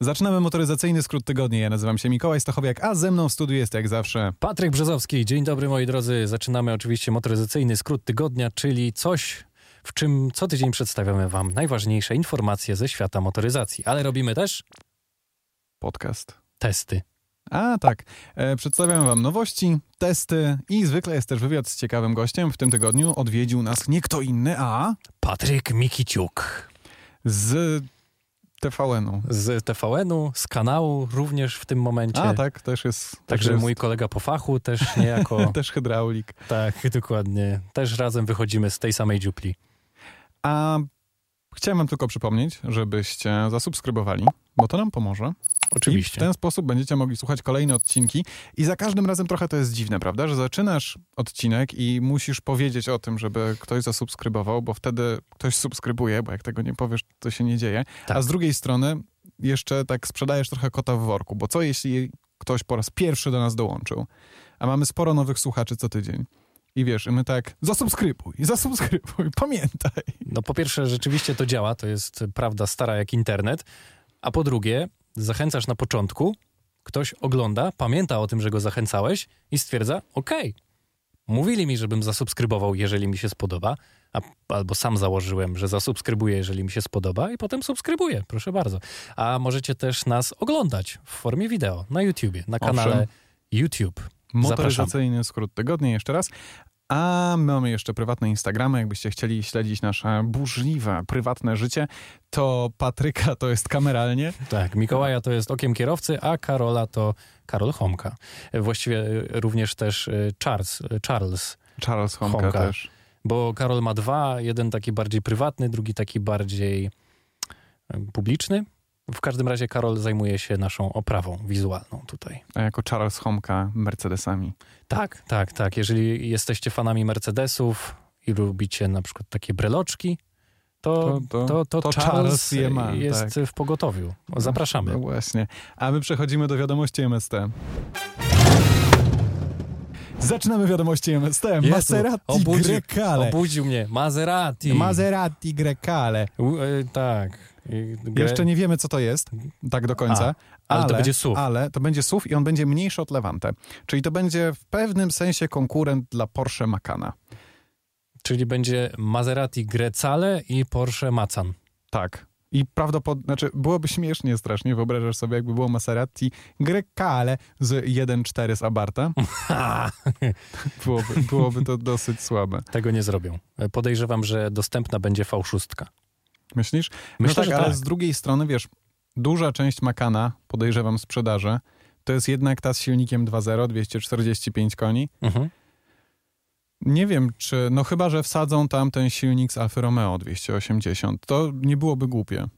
Zaczynamy motoryzacyjny skrót tygodnia. Ja nazywam się Mikołaj Stachowiak, a ze mną w studiu jest jak zawsze Patryk Brzezowski. Dzień dobry moi drodzy. Zaczynamy oczywiście motoryzacyjny skrót tygodnia, czyli coś, w czym co tydzień przedstawiamy wam najważniejsze informacje ze świata motoryzacji. Ale robimy też podcast. testy. A tak, e, przedstawiam wam nowości, testy i zwykle jest też wywiad z ciekawym gościem. W tym tygodniu odwiedził nas nie kto inny, a Patryk Mikiciuk z TVN-u. z TVN-u, z kanału również w tym momencie. A tak, też jest. Także jest, mój kolega po fachu też niejako. Też hydraulik. tak, dokładnie. Też razem wychodzimy z tej samej dziupli. A chciałem wam tylko przypomnieć, żebyście zasubskrybowali, bo to nam pomoże. I w Oczywiście. ten sposób będziecie mogli słuchać kolejne odcinki i za każdym razem trochę to jest dziwne, prawda? Że zaczynasz odcinek i musisz powiedzieć o tym, żeby ktoś zasubskrybował, bo wtedy ktoś subskrybuje, bo jak tego nie powiesz, to się nie dzieje. Tak. A z drugiej strony jeszcze tak sprzedajesz trochę kota w worku, bo co jeśli ktoś po raz pierwszy do nas dołączył, a mamy sporo nowych słuchaczy co tydzień. I wiesz, i my tak, zasubskrybuj, zasubskrybuj, pamiętaj. No po pierwsze, rzeczywiście to działa, to jest prawda stara jak internet, a po drugie, zachęcasz na początku, ktoś ogląda, pamięta o tym, że go zachęcałeś i stwierdza, okej, mówili mi, żebym zasubskrybował, jeżeli mi się spodoba, a, albo sam założyłem, że zasubskrybuję, jeżeli mi się spodoba i potem subskrybuję, proszę bardzo. A możecie też nas oglądać w formie wideo na YouTubie, na Owszem. kanale YouTube. Motoryzacyjny skrót tygodnia jeszcze raz. A mamy jeszcze prywatne Instagramy, jakbyście chcieli śledzić nasze burzliwe, prywatne życie, to Patryka to jest kameralnie. Tak, Mikołaja to jest okiem kierowcy, a Karola to Karol Homka. Właściwie również też y, Charles, y, Charles, Charles Homka, Homka. też. bo Karol ma dwa, jeden taki bardziej prywatny, drugi taki bardziej y, publiczny. W każdym razie Karol zajmuje się naszą oprawą wizualną tutaj. A jako Charles Homka Mercedesami. Tak, tak, tak. Jeżeli jesteście fanami Mercedesów i lubicie na przykład takie breloczki, to, To- to, to- to, Charles, Charles je ma, jest tak. w pogotowiu. Zapraszamy. No właśnie. A my przechodzimy do wiadomości MST. Zaczynamy wiadomości MST. Jezu, Maserati obudził- Grecale. Obudził mnie. Maserati. Maserati Grecale. U, e, tak. Jeszcze nie wiemy, co to jest, tak do końca. ale to będzie SUV. Ale to będzie SUV i on będzie mniejszy od Levante. Czyli to będzie w pewnym sensie konkurent dla Porsche Macana. Czyli będzie Maserati Grecale i Porsche Macan. Tak. I prawdopodobnie, znaczy byłoby śmiesznie strasznie, wyobrażasz sobie, jakby było Maserati Grecale z 1.4 z Abarta. byłoby, byłoby to dosyć słabe. Tego nie zrobią. Podejrzewam, że dostępna będzie V6. Myślisz? Myślę, no tak, że ale tak. z drugiej strony, wiesz, duża część Macana, podejrzewam sprzedaży, to jest jednak ta z silnikiem 2.0, 245 koni. Mhm. Nie wiem, czy, no chyba, że wsadzą tam ten silnik z Alfa Romeo 280, to nie byłoby głupie.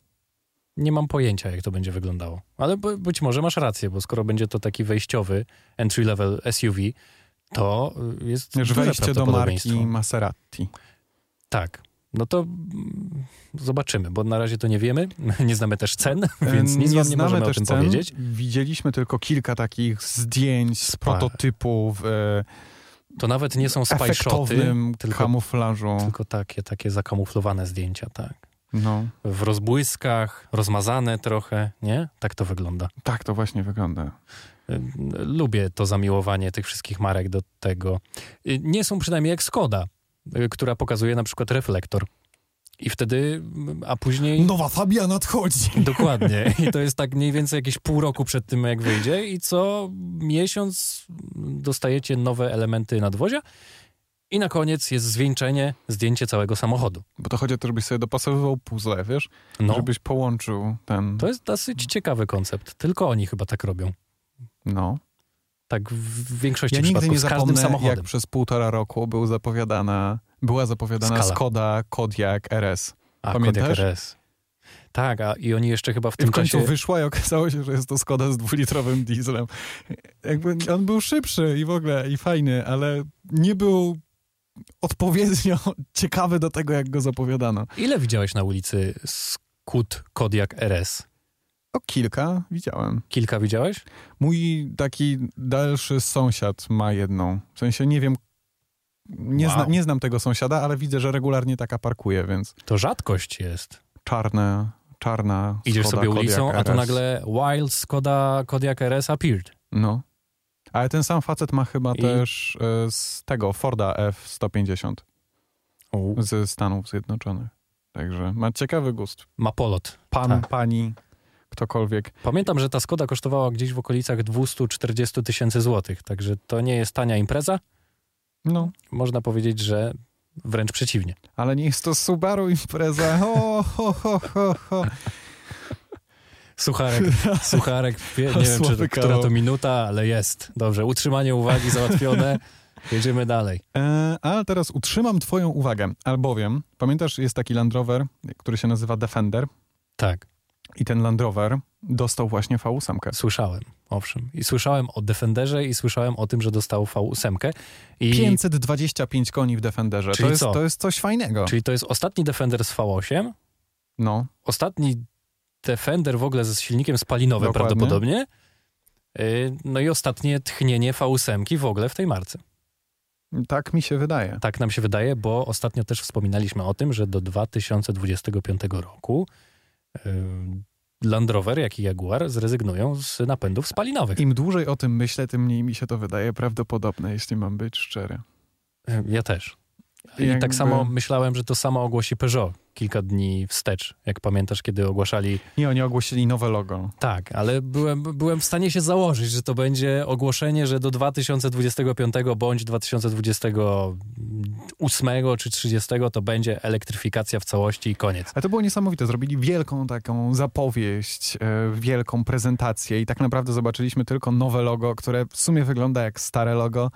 Nie mam pojęcia, jak to będzie wyglądało. Ale być może masz rację, bo skoro będzie to taki wejściowy entry-level SUV, to y, jest Wiesz, wejście do marki Maserati. Tak. No to mm, zobaczymy, bo na razie to nie wiemy. Nie znamy też cen, więc nic nie wam nie możemy o tym cen. powiedzieć. Widzieliśmy tylko kilka takich zdjęć z prototypów e, To nawet nie są spy shoty, tylko, kamuflażu. tylko takie, takie zakamuflowane zdjęcia, tak. No, W rozbłyskach, rozmazane trochę, nie? Tak to wygląda. tak to właśnie wygląda. Lubię to zamiłowanie tych wszystkich marek do tego. Y, Nie są przynajmniej jak Skoda, która pokazuje na przykład reflektor. I wtedy, a później... Nowa Fabia nadchodzi. Dokładnie. I to jest tak mniej więcej jakieś pół roku przed tym, jak wyjdzie i co miesiąc dostajecie nowe elementy nadwozia i na koniec jest zwieńczenie, zdjęcie całego samochodu. Bo to chodzi o to, żebyś sobie dopasowywał puzzle, wiesz? No, Żebyś połączył ten... to jest dosyć ciekawy koncept. Tylko oni chyba tak robią. No. Tak w większości Ja nigdy przypadków nie z każdym zapomnę, samochodem. jak przez półtora roku był zapowiadana, była zapowiadana Skala. Skoda Kodiaq RS. A, pamiętasz? Kodiaq RS. Tak, a i oni jeszcze chyba w I tym w końcu czasie... wyszła i okazało się, że jest to Skoda z dwulitrowym dieslem. Jakby on był szybszy i w ogóle, i fajny, ale nie był odpowiednio ciekawy do tego, jak go zapowiadano. Ile widziałeś na ulicy Skut Kodiaq RS? O kilka widziałem. Kilka widziałeś? Mój taki dalszy sąsiad ma jedną. W sensie nie wiem, nie, Wow. zna, nie znam tego sąsiada, ale widzę, że regularnie taka parkuje, więc To rzadkość jest. czarne, czarna Idziesz Skoda sobie ulicą, Kodiaq a to RS. nagle Wild Skoda Kodiaq RS appeared. No. Ale ten sam facet ma chyba I- też e, z tego Forda F-150 U, ze Stanów Zjednoczonych. Także ma ciekawy gust. ma polot. Pan, Tak. pani, ktokolwiek. Pamiętam, że ta Skoda kosztowała gdzieś w okolicach 240 tysięcy złotych, także to nie jest tania impreza. No, Można powiedzieć, że wręcz przeciwnie. ale nie jest to Subaru impreza. Ho, ho, ho, ho, ho. Sucharek, sucharek, nie wiem, czy, Słaby która to minuta, ale jest. Dobrze, utrzymanie uwagi załatwione. Jedziemy dalej. E, a teraz utrzymam twoją uwagę, albowiem, pamiętasz, jest taki Land Rover, który się nazywa Defender Tak, i ten Land Rover dostał właśnie V8. słyszałem, owszem. I słyszałem o Defenderze i słyszałem o tym, że dostał V8. I 525 koni w Defenderze. Czyli To jest, co? to jest coś fajnego. Czyli to jest ostatni Defender z V8, No, ostatni Defender w ogóle ze silnikiem spalinowym Dokładnie. prawdopodobnie. Yy, No i ostatnie tchnienie V8 w ogóle w tej marce. tak mi się wydaje. Tak nam się wydaje, bo ostatnio też wspominaliśmy o tym, że do 2025 roku yy, Land Rover, jak i Jaguar zrezygnują z napędów spalinowych. Im dłużej o tym myślę, tym mniej mi się to wydaje prawdopodobne, jeśli mam być szczery. Ja też. I Jakby- tak samo myślałem, że to samo ogłosi Peugeot kilka dni wstecz, jak pamiętasz, kiedy ogłaszali Nie, oni ogłosili nowe logo. Tak, ale byłem, byłem w stanie się założyć, że to będzie ogłoszenie, że do 2025 bądź 2028 czy 30 to będzie elektryfikacja w całości i koniec. Ale to było niesamowite. Zrobili wielką taką zapowiedź, e, wielką prezentację i tak naprawdę zobaczyliśmy tylko nowe logo, które w sumie wygląda jak stare logo.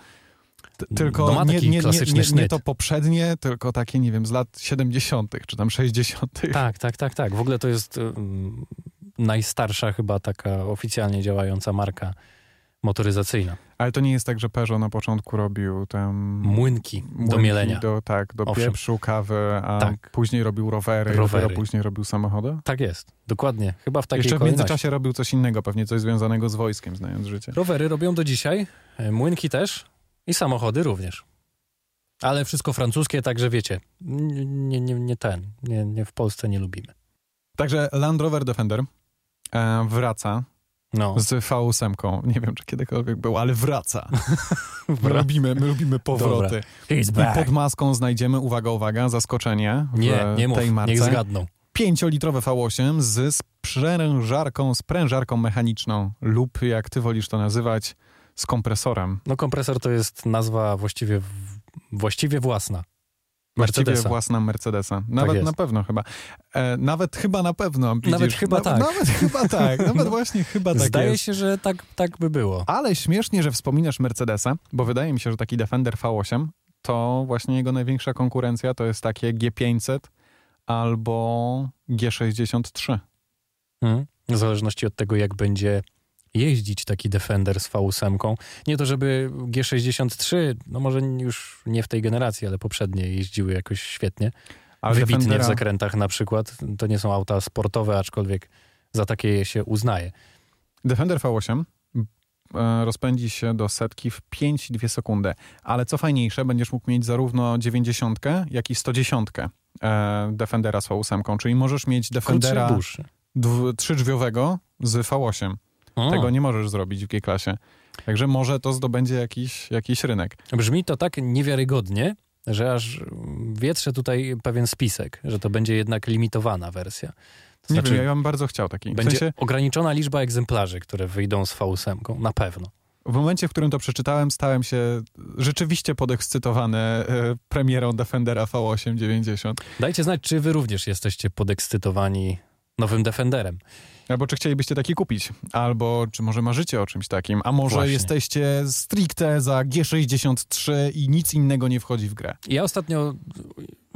Tylko No nie, nie, nie, nie, to poprzednie, tylko takie, nie wiem, z lat 70. czy tam 60. Tak, tak, tak, tak. W ogóle to jest najstarsza chyba taka oficjalnie działająca marka motoryzacyjna. Ale to nie jest tak, że Peugeot na początku robił tam... Młynki do młynki mielenia. Do, tak, do Owszem. pieprzu, kawy, a Tak. później robił rowery, Rowery. później robił samochody. Tak jest, dokładnie. Chyba w takiej Jeszcze w kolejności. międzyczasie robił coś innego, pewnie coś związanego z wojskiem, znając życie. Rowery robią do dzisiaj, e, młynki też i samochody również. Ale wszystko francuskie, także wiecie, nie, nie, nie, ten, nie, nie w Polsce nie lubimy. Także Land Rover Defender e, wraca No, z V8. Nie wiem, czy kiedykolwiek był, ale wraca. My lubimy, my lubimy powroty. I pod maską znajdziemy, uwaga, uwaga, zaskoczenie w Nie, nie mów, tej marce. niech zgadną. 5-litrowe V8 z sprężarką, sprężarką mechaniczną lub, jak ty wolisz to nazywać, z kompresorem. No kompresor to jest nazwa właściwie, właściwie własna. Właściwie Mercedesa. własna Mercedesa. Nawet jest. na pewno chyba. E, nawet chyba na pewno. Widzisz? Nawet chyba tak. Nawet chyba tak. Nawet No. właśnie chyba tak Zdaje jest. się, że tak, tak by było. Ale śmiesznie, że wspominasz Mercedesa, bo wydaje mi się, że taki Defender V8 to właśnie jego największa konkurencja to jest takie G500 albo G63. Mhm. W zależności od tego, jak będzie jeździć taki Defender z V8. Nie to, żeby G63, no może już nie w tej generacji, ale poprzednie jeździły jakoś świetnie. Ale wybitnie w Defendera, zakrętach na przykład. To nie są auta sportowe, aczkolwiek za takie je się uznaje. Defender V8 e, rozpędzi się do setki w 5,2 sekundy. Ale co fajniejsze, będziesz mógł mieć zarówno 90, jak i 110 e, Defendera z V8, czyli możesz mieć Defendera trzydrzwiowego z V8. O, Tego nie możesz zrobić w G-klasie. Także może to zdobędzie jakiś, jakiś rynek. Brzmi to tak niewiarygodnie, że aż wietrze tutaj pewien spisek, że to będzie jednak limitowana wersja. To Nie znaczy, wiem, ja bym bardzo chciał taki. W, będzie sensie, ograniczona liczba egzemplarzy, które wyjdą z V8, na pewno. w momencie, w którym to przeczytałem, stałem się rzeczywiście podekscytowany e, premierą Defendera V8 90. Dajcie znać, czy wy również jesteście podekscytowani nowym Defenderem. Albo czy chcielibyście taki kupić, albo czy może marzycie o czymś takim, a może Właśnie. jesteście stricte za G63 i nic innego nie wchodzi w grę. Ja ostatnio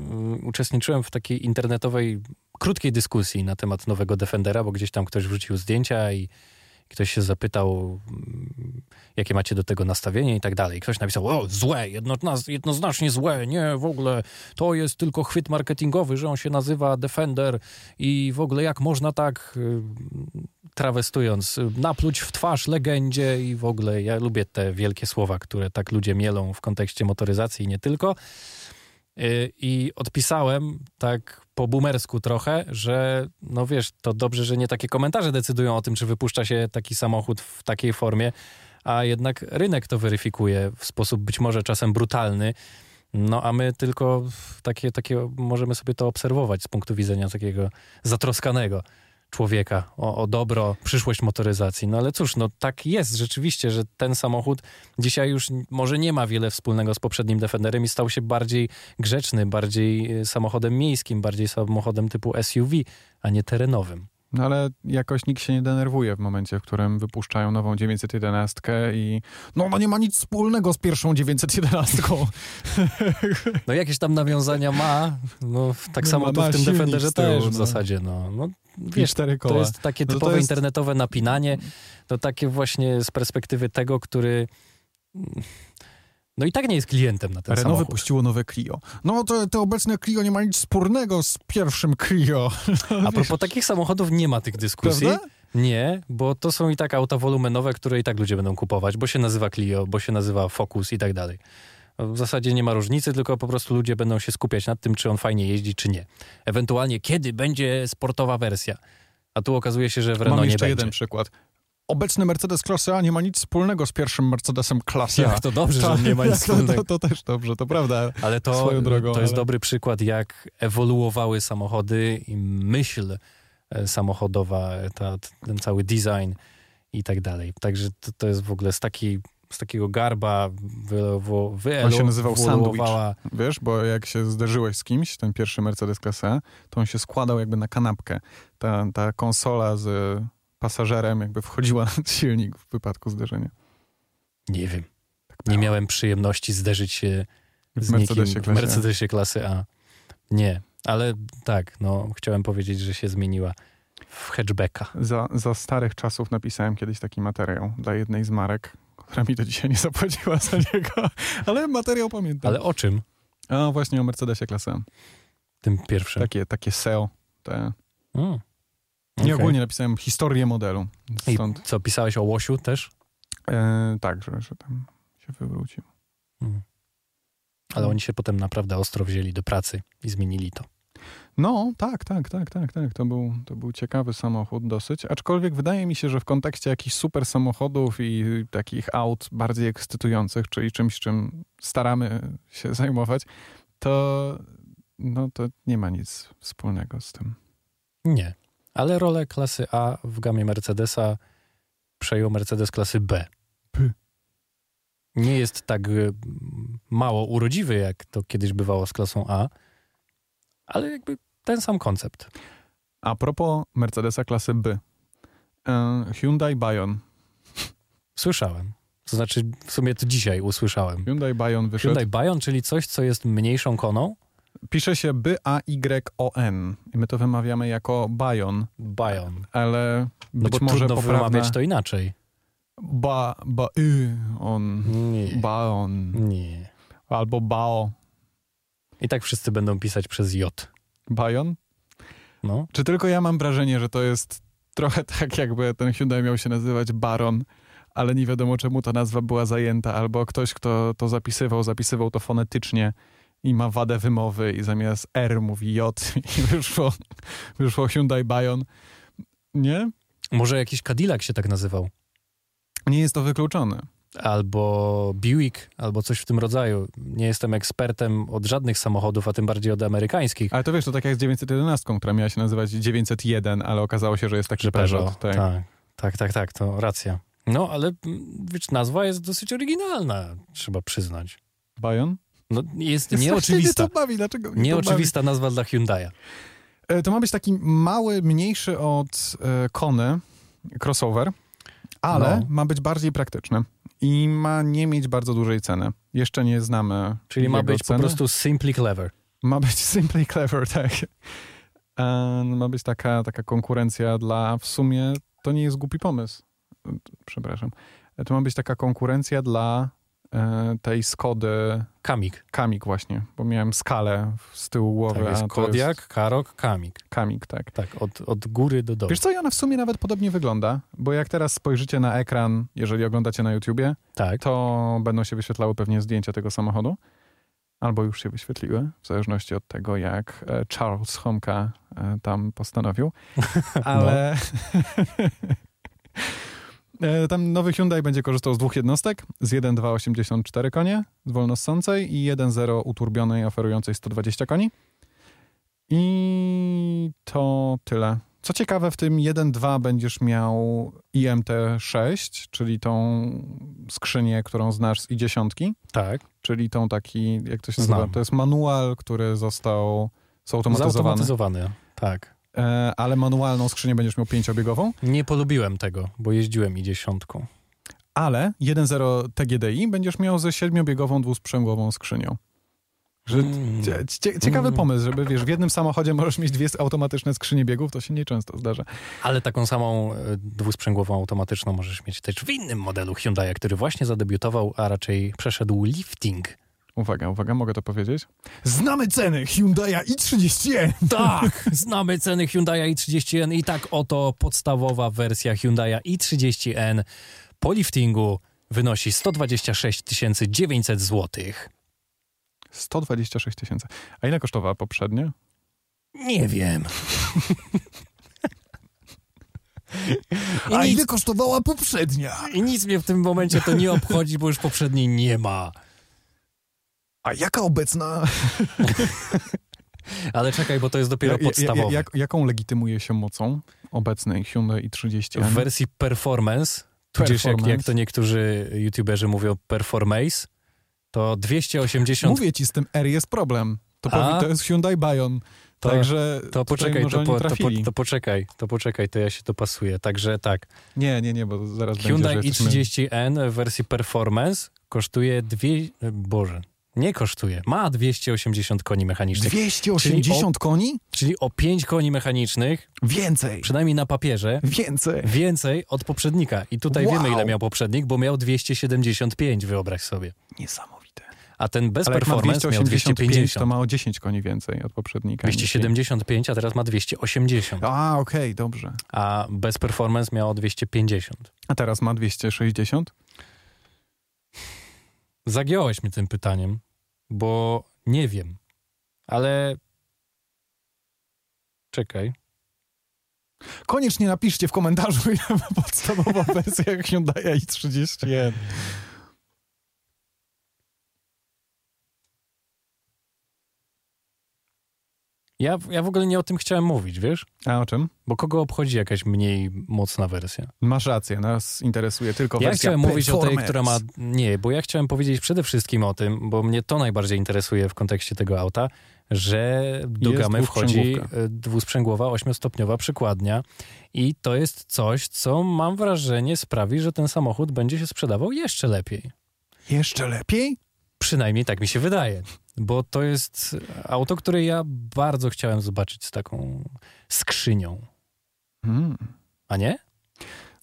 y, uczestniczyłem w takiej internetowej, krótkiej dyskusji na temat nowego Defendera, bo gdzieś tam ktoś wrzucił zdjęcia i ktoś się zapytał, mm, jakie macie do tego nastawienie i tak dalej. Ktoś napisał, o, złe, jednozna- jednoznacznie złe, nie, w ogóle to jest tylko chwyt marketingowy, że on się nazywa Defender i w ogóle jak można tak, y, trawestując, y, napluć w twarz legendzie i w ogóle ja lubię te wielkie słowa, które tak ludzie mielą w kontekście motoryzacji i nie tylko. Y, I odpisałem tak po boomersku trochę, że no wiesz, to dobrze, że nie takie komentarze decydują o tym, czy wypuszcza się taki samochód w takiej formie, a jednak rynek to weryfikuje w sposób być może czasem brutalny. No a my tylko takie, takie możemy sobie to obserwować z punktu widzenia takiego zatroskanego człowieka o, o, dobro, przyszłość motoryzacji. No ale cóż, no tak jest rzeczywiście, że ten samochód dzisiaj już może nie ma wiele wspólnego z poprzednim Defenderem i stał się bardziej grzeczny, bardziej e, samochodem miejskim, bardziej samochodem typu SUV, a nie terenowym. No ale jakoś nikt się nie denerwuje w momencie, w którym wypuszczają nową 911 i no ona nie ma nic wspólnego z pierwszą 911. No jakieś tam nawiązania ma, no tak no, samo to w tym Defenderze też w no. zasadzie, no. no wiesz. To jest takie no typowe jest... internetowe napinanie, to takie właśnie z perspektywy tego, który no i tak nie jest klientem na ten Renault samochód. wypuściło nowe Clio. No to, to obecne Clio nie ma nic wspólnego z pierwszym Clio. A propos takich samochodów nie ma tych dyskusji. Prawda? Nie, bo to są i tak auta wolumenowe, które i tak ludzie będą kupować, bo się nazywa Clio, bo się nazywa Focus i tak dalej. W zasadzie nie ma różnicy, tylko po prostu ludzie będą się skupiać nad tym, czy on fajnie jeździ, czy nie. Ewentualnie kiedy będzie sportowa wersja. A tu okazuje się, że w Renault Mam jeszcze jeden przykład. Obecny Mercedes klasy A nie ma nic wspólnego z pierwszym Mercedesem klasy A. Jak to dobrze, że nie ma nic wspólnego. To, to, też dobrze, to prawda. Ale to, swoją drogą, to jest ale... dobry przykład, jak ewoluowały samochody i myśl e, samochodowa, ta, ten cały design i tak dalej. Także to, to jest w ogóle z takiej z takiego garba wy, On się nazywał sandwich, wiesz, bo jak się zderzyłeś z kimś, ten pierwszy Mercedes klasy to on się składał jakby na kanapkę. Ta, ta konsola z pasażerem jakby wchodziła na silnik w wypadku zderzenia. Nie wiem. Tak nie miałem przyjemności zderzyć się z w Mercedesie, nikim w Mercedesie klasy A. Nie, ale tak, no chciałem powiedzieć, że się zmieniła w hatchbacka. Za, za starych czasów napisałem kiedyś taki materiał dla jednej z marek, która mi do dzisiaj nie zapłaciła za niego, ale materiał pamiętam. Ale o czym? A właśnie o Mercedesie klasy A. Tym pierwszym. Takie, takie SEO. Te... Mm. Okay. Nie ogólnie napisałem historię modelu. Stąd... I co, pisałeś o Łosiu też? E, tak, że, że tam się wywrócił. Hmm. Ale oni się potem naprawdę ostro wzięli do pracy i zmienili to. No, tak, tak, tak, tak, tak. To był, to był ciekawy samochód dosyć. Aczkolwiek wydaje mi się, że w kontekście jakichś super samochodów i takich aut bardziej ekscytujących, czyli czymś, czym staramy się zajmować, to, no, to nie ma nic wspólnego z tym. Nie, ale rolę klasy A w gamie Mercedesa przejął Mercedes klasy B. Nie jest tak y, mało urodziwy, jak to kiedyś bywało z klasą A, ale jakby ten sam koncept. A propos Mercedesa klasy B. E, Hyundai Bayon. Słyszałem. To znaczy, w sumie to dzisiaj usłyszałem. Hyundai Bayon wyszedł. Hyundai Bayon, czyli coś, co jest mniejszą koną? Pisze się B-A-Y-O-N i my to wymawiamy jako Bayon. Bayon. Ale no być no bo może trudno poprawna... wymawiać to inaczej. Ba, ba, y, on. Nie. Baon. Nie. Albo bao. I tak wszyscy będą pisać przez J. Bayon? No. Czy tylko ja mam wrażenie, że to jest trochę tak, jakby ten Hyundai miał się nazywać Baron, ale nie wiadomo czemu ta nazwa była zajęta, albo ktoś, kto to zapisywał, zapisywał to fonetycznie i ma wadę wymowy i zamiast R mówi J i wyszło, wyszło Hyundai Bayon. Nie? Może jakiś Cadillac się tak nazywał. Nie jest to wykluczone. Albo Buick, albo coś w tym rodzaju. Nie jestem ekspertem od żadnych samochodów, a tym bardziej od amerykańskich. Ale to wiesz, to tak jak z 911, która miała się nazywać 901, ale okazało się, że jest taki że Peugeot. Tak. tak, tak, tak, tak, to racja. No, ale mm, wiesz, nazwa jest dosyć oryginalna, trzeba przyznać. Bayon? No, jest nieoczywista. to bawi, dlaczego nieoczywista nazwa dla Hyundai'a. E, to ma być taki mały, mniejszy od e, Kony crossover, ale no. ma być bardziej praktyczny i ma nie mieć bardzo dużej ceny. Jeszcze nie znamy Czyli ma być ceny. po prostu simply clever. Ma być simply clever, tak. E, ma być taka, taka konkurencja dla, w sumie to nie jest głupi pomysł. Przepraszam. To ma być taka konkurencja dla E, tej Skody. Kamik. Kamik właśnie, bo miałem skalę z tyłu głowy. Tak, jest Kodiak, jest... Karok, Kamik. Kamik, tak. Tak, od, od góry do dołu. Wiesz co, i ona w sumie nawet podobnie wygląda, bo jak teraz spojrzycie na ekran, jeżeli oglądacie na YouTubie, tak. to będą się wyświetlały pewnie zdjęcia tego samochodu. albo już się wyświetliły, w zależności od tego, jak e, Charles Homka e, tam postanowił. Ale e, tam nowy Hyundai będzie korzystał z dwóch jednostek, z 1.284 konie z wolnossącej i 1.0 uturbionej oferującej 120 koni. I to tyle. Co ciekawe, w tym 1.2 będziesz miał IMT6, czyli tą skrzynię, którą znasz z i10, Tak. czyli tą taki, jak to się Znam. nazywa? To jest manual, który został zautomatyzowany, Zautomatyzowany, tak. E, ale manualną skrzynię będziesz miał pięciobiegową, Nie polubiłem tego, bo jeździłem i dziesiątką. ale 1.0 TGDI będziesz miał ze siedmiobiegową dwusprzęgłową skrzynią. Że Mm. cie, cie, ciekawy Mm. pomysł, żeby wiesz, w jednym samochodzie możesz mieć dwie automatyczne skrzynie biegów, to się nieczęsto zdarza. Ale taką samą e, dwusprzęgłową automatyczną możesz mieć też w innym modelu Hyundai, który właśnie zadebiutował, a raczej przeszedł lifting. Uwaga, uwaga, mogę to powiedzieć? Znamy ceny Hyundai i30 Tak, znamy ceny Hyundai i30N i tak oto podstawowa wersja Hyundai i30N po liftingu wynosi 126 900 zł. 126 tysięcy. A ile kosztowała poprzednia? Nie wiem. I A nic, ile kosztowała poprzednia? I nic mnie w tym momencie to nie obchodzi, bo już poprzedniej nie ma. A jaka obecna? Ale czekaj, bo to jest dopiero Ja- ja- podstawowe. jak, jaką legitymuje się mocą obecnej Hyundai i30? W wersji performance, tudzież jak, Performance. jak to niektórzy youtuberzy mówią performance, to 280... Mówię ci, z tym R jest problem. To, A? powi- to jest Hyundai Bayon. To- Także To poczekaj, to, po, to, po, to poczekaj, to poczekaj, to ja się dopasuję. Także tak, Nie, nie, nie, bo zaraz Hyundai będzie, że jesteśmy... i30N w wersji performance kosztuje dwie... Boże, nie kosztuje, ma 280 koni mechanicznych, 280 koni? czyli o 5 koni mechanicznych, Więcej. przynajmniej na papierze, Więcej. więcej od poprzednika. I tutaj Wow. wiemy, ile miał poprzednik, bo miał 275, wyobraź sobie. Niesamowite. A ten bez Ale performance miał 285, 250. to ma o 10 koni więcej od poprzednika. 275, a teraz ma 280. A, okej, dobrze. A bez performance miało 250. A teraz ma 260? Zagiąłeś mnie tym pytaniem, bo nie wiem, ale czekaj. Koniecznie napiszcie w komentarzu, ile podstawowa wersja Hyundai i30. Ja, ja w ogóle nie o tym chciałem mówić, wiesz? A o czym? Bo kogo obchodzi jakaś mniej mocna wersja? Masz rację, nas interesuje tylko Ja wersja chciałem mówić o tej, która ma. Nie, bo ja chciałem powiedzieć przede wszystkim o tym, bo mnie to najbardziej interesuje w kontekście tego auta, że do Jest gamy wchodzi e, dwusprzęgłowa, ośmiostopniowa przykładnia i to jest coś, co mam wrażenie sprawi, że ten samochód będzie się sprzedawał jeszcze lepiej. Jeszcze lepiej? Przynajmniej tak mi się wydaje. Bo to jest auto, które ja bardzo chciałem zobaczyć z taką skrzynią. Hmm. A nie?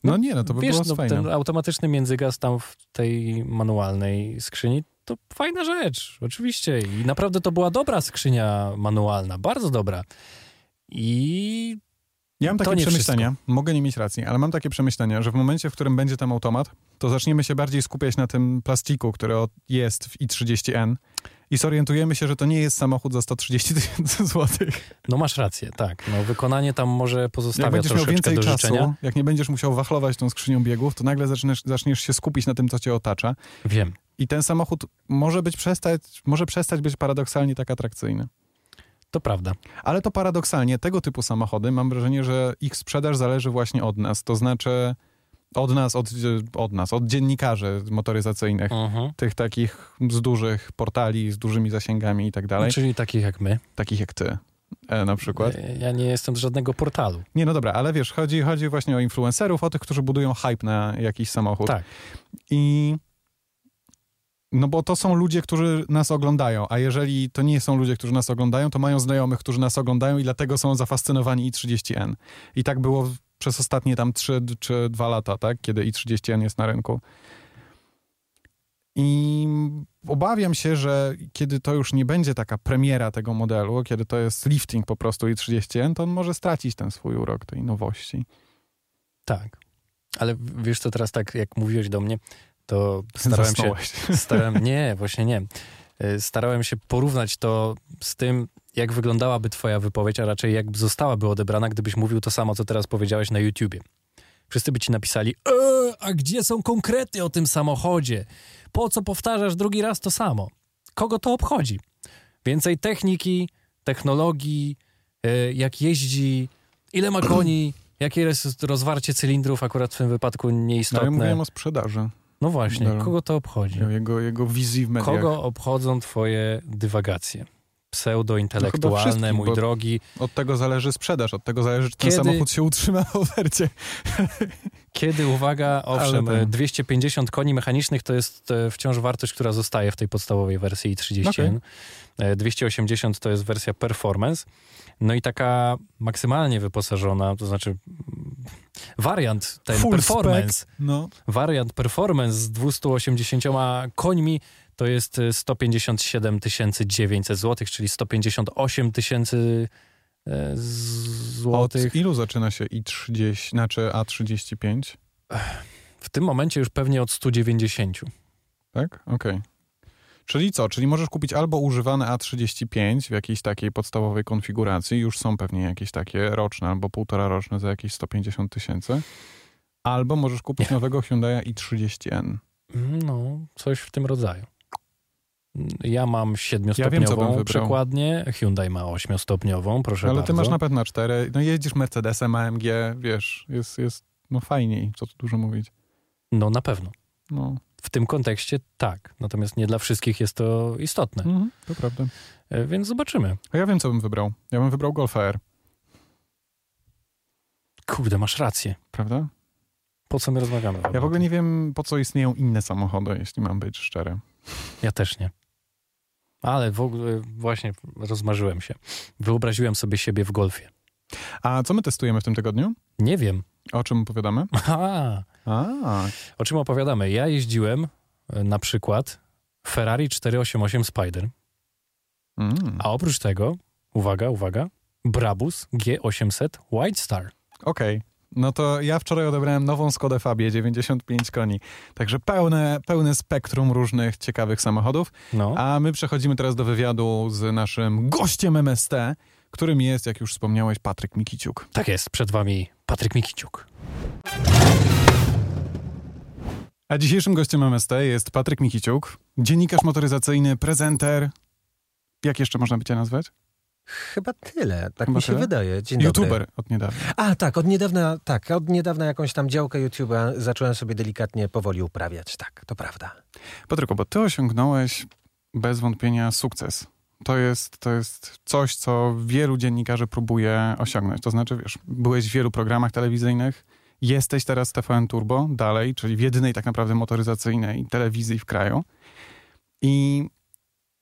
No nie, no to by Wiesz, było no, fajne. ten automatyczny międzygaz tam w tej manualnej skrzyni, to fajna rzecz, oczywiście. I naprawdę to była dobra skrzynia manualna, bardzo dobra. I Ja mam takie przemyślenia, mogę nie mieć racji, ale mam takie przemyślenia, że w momencie, w którym będzie tam automat, to zaczniemy się bardziej skupiać na tym plastiku, który jest w i30N i zorientujemy się, że to nie jest samochód za 130 tysięcy złotych. no masz rację, tak. No, wykonanie tam może Jak pozostawia będziesz miał więcej czasu, życzenia. jak nie będziesz musiał wachlować tą skrzynią biegów, to nagle zaczniesz, zaczniesz się skupić na tym, co cię otacza Wiem. i ten samochód może być przestać, może przestać być paradoksalnie tak atrakcyjny. To prawda. Ale to paradoksalnie, tego typu samochody, mam wrażenie, że ich sprzedaż zależy właśnie od nas. To znaczy od nas, od, od nas, od dziennikarzy motoryzacyjnych, Mhm. tych takich z dużych portali, z dużymi zasięgami i tak dalej, Czyli takich jak my. takich jak ty e, na przykład. Ja nie jestem z żadnego portalu. Nie, no dobra, ale wiesz, chodzi, chodzi właśnie o influencerów, o tych, którzy budują hype na jakiś samochód. Tak. I no bo to są ludzie, którzy nas oglądają, a jeżeli to nie są ludzie, którzy nas oglądają, to mają znajomych, którzy nas oglądają i dlatego są zafascynowani i30N. I tak było przez ostatnie tam 3 czy 2 lata, tak? Kiedy i30N jest na rynku. I obawiam się, że kiedy to już nie będzie taka premiera tego modelu, kiedy to jest lifting po prostu i30N, to on może stracić ten swój urok tej nowości. Tak. Ale wiesz co, teraz tak jak mówiłeś do mnie, to starałem się... Starałem, nie, właśnie nie. y, starałem się porównać to z tym, jak wyglądałaby twoja wypowiedź, a raczej jak zostałaby odebrana, gdybyś mówił to samo, co teraz powiedziałeś na YouTubie. Wszyscy by ci napisali, eee, a gdzie są konkrety o tym samochodzie? Po co powtarzasz drugi raz to samo? Kogo to obchodzi? Więcej techniki, technologii, y, jak jeździ, ile ma koni, jakie jest rozwarcie cylindrów, akurat w tym wypadku No, ja nieistotne. mówiłem o sprzedaży, No właśnie, kogo to obchodzi? o jego, jego wizji w mediach. Kogo obchodzą twoje dywagacje? No Pseudointelektualne, wszystkich, mój drogi. Od tego zależy sprzedaż, od tego zależy, czy ten Kiedy- samochód się utrzyma w ofercie. Kiedy, uwaga, owszem, ten- 250 koni mechanicznych to jest e, wciąż wartość, która zostaje w tej podstawowej wersji 30N. E, 280 to jest wersja performance. No i taka maksymalnie wyposażona, to znaczy wariant ten Full performance, spec. No, wariant performance z 280 końmi to jest e, 157 900 zł, czyli 158 tysięcy e, od złotych. ilu zaczyna się i30, znaczy A35? W tym momencie już pewnie od 190. Tak? Okej. Czyli co? Czyli możesz kupić albo używane A35 w jakiejś takiej podstawowej konfiguracji, już są pewnie jakieś takie roczne albo półtora roczne za jakieś 150 tysięcy, albo możesz kupić nowego Hyundai i30N. No, coś w tym rodzaju. Ja mam Ja siedmiostopniową wybrał. przekładnię, Hyundai ma ośmiostopniową, proszę Ale bardzo. ty masz napęd na 4, no jeździsz Mercedesem AMG, wiesz, jest, jest no fajniej, co tu dużo mówić. No na pewno. No, W tym kontekście tak, natomiast nie dla wszystkich jest to istotne, mhm, to prawda. E, więc zobaczymy. A ja wiem, co bym wybrał. Ja bym wybrał Golf R, Kurde, masz rację. prawda? Po co my rozmawiamy? Ja w ogóle nie wiem, po co istnieją inne samochody, jeśli mam być szczery. Ja też nie. Ale w ogóle właśnie rozmarzyłem się. Wyobraziłem sobie siebie w golfie. A co my testujemy w tym tygodniu? Nie wiem. O czym opowiadamy? Aha, A, o czym opowiadamy? Ja jeździłem e, na przykład Ferrari 488 Spider, mm. a oprócz tego, uwaga, uwaga, Brabus G800 White Star. okej. No to ja wczoraj odebrałem nową Skodę Fabię, 95 koni. Także pełne, pełne spektrum różnych ciekawych samochodów. No, A my przechodzimy teraz do wywiadu z naszym gościem MST, którym jest, jak już wspomniałeś, Patryk Mikiciuk. tak jest, przed wami Patryk Mikiciuk. A dzisiejszym gościem MST jest Patryk Mikiciuk, dziennikarz motoryzacyjny, prezenter. Jak jeszcze można by cię nazwać? Chyba tyle, tak Chyba mi się tyle? wydaje. Dzień dobry. YouTuber od niedawna. A tak, od niedawna, tak, od niedawna jakąś tam działkę YouTube'a zacząłem sobie delikatnie powoli uprawiać, tak, to prawda. Patryku, bo ty osiągnąłeś bez wątpienia sukces. To jest, to jest coś, co wielu dziennikarzy próbuje osiągnąć. To znaczy, wiesz, byłeś w wielu programach telewizyjnych, jesteś teraz w TVN Turbo dalej, czyli w jedynej tak naprawdę motoryzacyjnej telewizji w kraju. I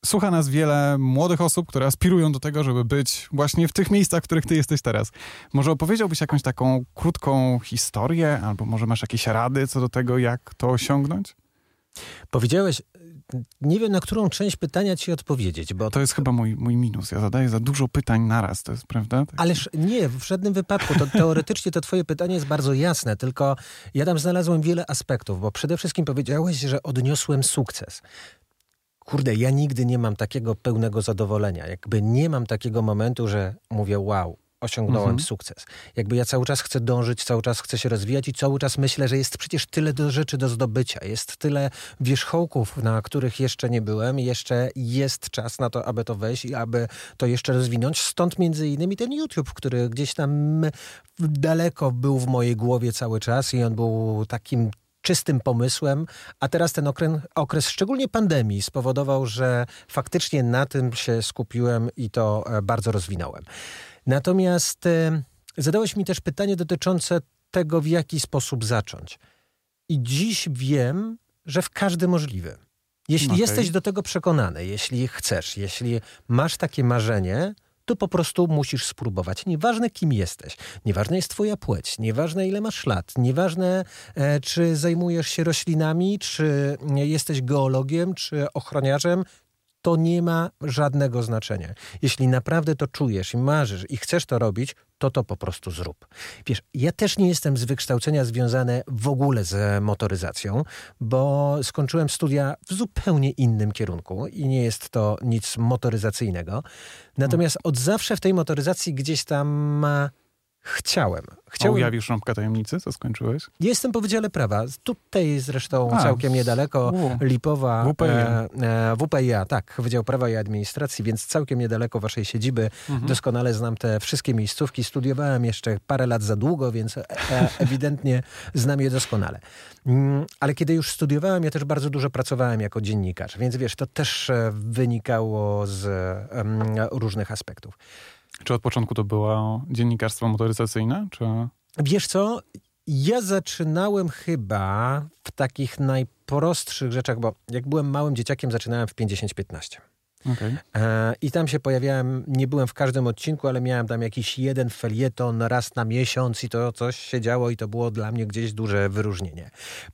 słucha nas wiele młodych osób, które aspirują do tego, żeby być właśnie w tych miejscach, w których ty jesteś teraz. Może opowiedziałbyś jakąś taką krótką historię, albo może masz jakieś rady co do tego, jak to osiągnąć? Powiedziałeś, nie wiem na którą część pytania ci odpowiedzieć, bo To jest chyba mój, mój minus. Ja zadaję za dużo pytań naraz, to jest prawda? Tak. Ależ nie, w żadnym wypadku. To teoretycznie to twoje pytanie jest bardzo jasne, tylko ja tam znalazłem wiele aspektów, bo przede wszystkim powiedziałeś, że odniosłem sukces. Kurde, ja nigdy nie mam takiego pełnego zadowolenia. Jakby nie mam takiego momentu, że mówię wow, osiągnąłem Mhm. sukces. Jakby ja cały czas chcę dążyć, cały czas chcę się rozwijać i cały czas myślę, że jest przecież tyle do rzeczy do zdobycia. Jest tyle wierzchołków, na których jeszcze nie byłem. Jeszcze jest czas na to, aby to wejść i aby to jeszcze rozwinąć. Stąd między innymi ten YouTube, który gdzieś tam daleko był w mojej głowie cały czas i on był takim czystym pomysłem, a teraz ten okres, okres, szczególnie pandemii, spowodował, że faktycznie na tym się skupiłem i to e, bardzo rozwinąłem. Natomiast e, zadałeś mi też pytanie dotyczące tego, w jaki sposób zacząć. I dziś wiem, że w każdy możliwy. Jeśli Okej. jesteś do tego przekonany, jeśli chcesz, jeśli masz takie marzenie, to po prostu musisz spróbować. Nieważne kim jesteś, nieważna jest twoja płeć, nieważne ile masz lat, nieważne e, czy zajmujesz się roślinami, czy jesteś geologiem, czy ochroniarzem, to nie ma żadnego znaczenia. Jeśli naprawdę to czujesz i marzysz i chcesz to robić, to to po prostu zrób. Wiesz, ja też nie jestem z wykształcenia związany w ogóle z motoryzacją, bo skończyłem studia w zupełnie innym kierunku i nie jest to nic motoryzacyjnego. Natomiast od zawsze w tej motoryzacji gdzieś tam Chciałem. Chciałem. A ujawisz rąbka tajemnicy, co skończyłeś? Jestem po Wydziale Prawa. Tutaj zresztą A, całkiem niedaleko u, Lipowa. WPIA. E, e, WPIA, tak. Wydział Prawa i Administracji, więc całkiem niedaleko waszej siedziby. Mhm. Doskonale znam te wszystkie miejscówki. Studiowałem jeszcze parę lat za długo, więc e, e, ewidentnie znam je doskonale. Mm, ale kiedy już studiowałem, ja też bardzo dużo pracowałem jako dziennikarz, więc wiesz, to też e, wynikało z em, różnych aspektów. Czy od początku to było dziennikarstwo motoryzacyjne, czy... Wiesz co? Ja zaczynałem chyba w takich najprostszych rzeczach, bo jak byłem małym dzieciakiem, zaczynałem w 50-15. Okej. E, I tam się pojawiałem, nie byłem w każdym odcinku, ale miałem tam jakiś jeden felieton raz na miesiąc i to coś się działo i to było dla mnie gdzieś duże wyróżnienie.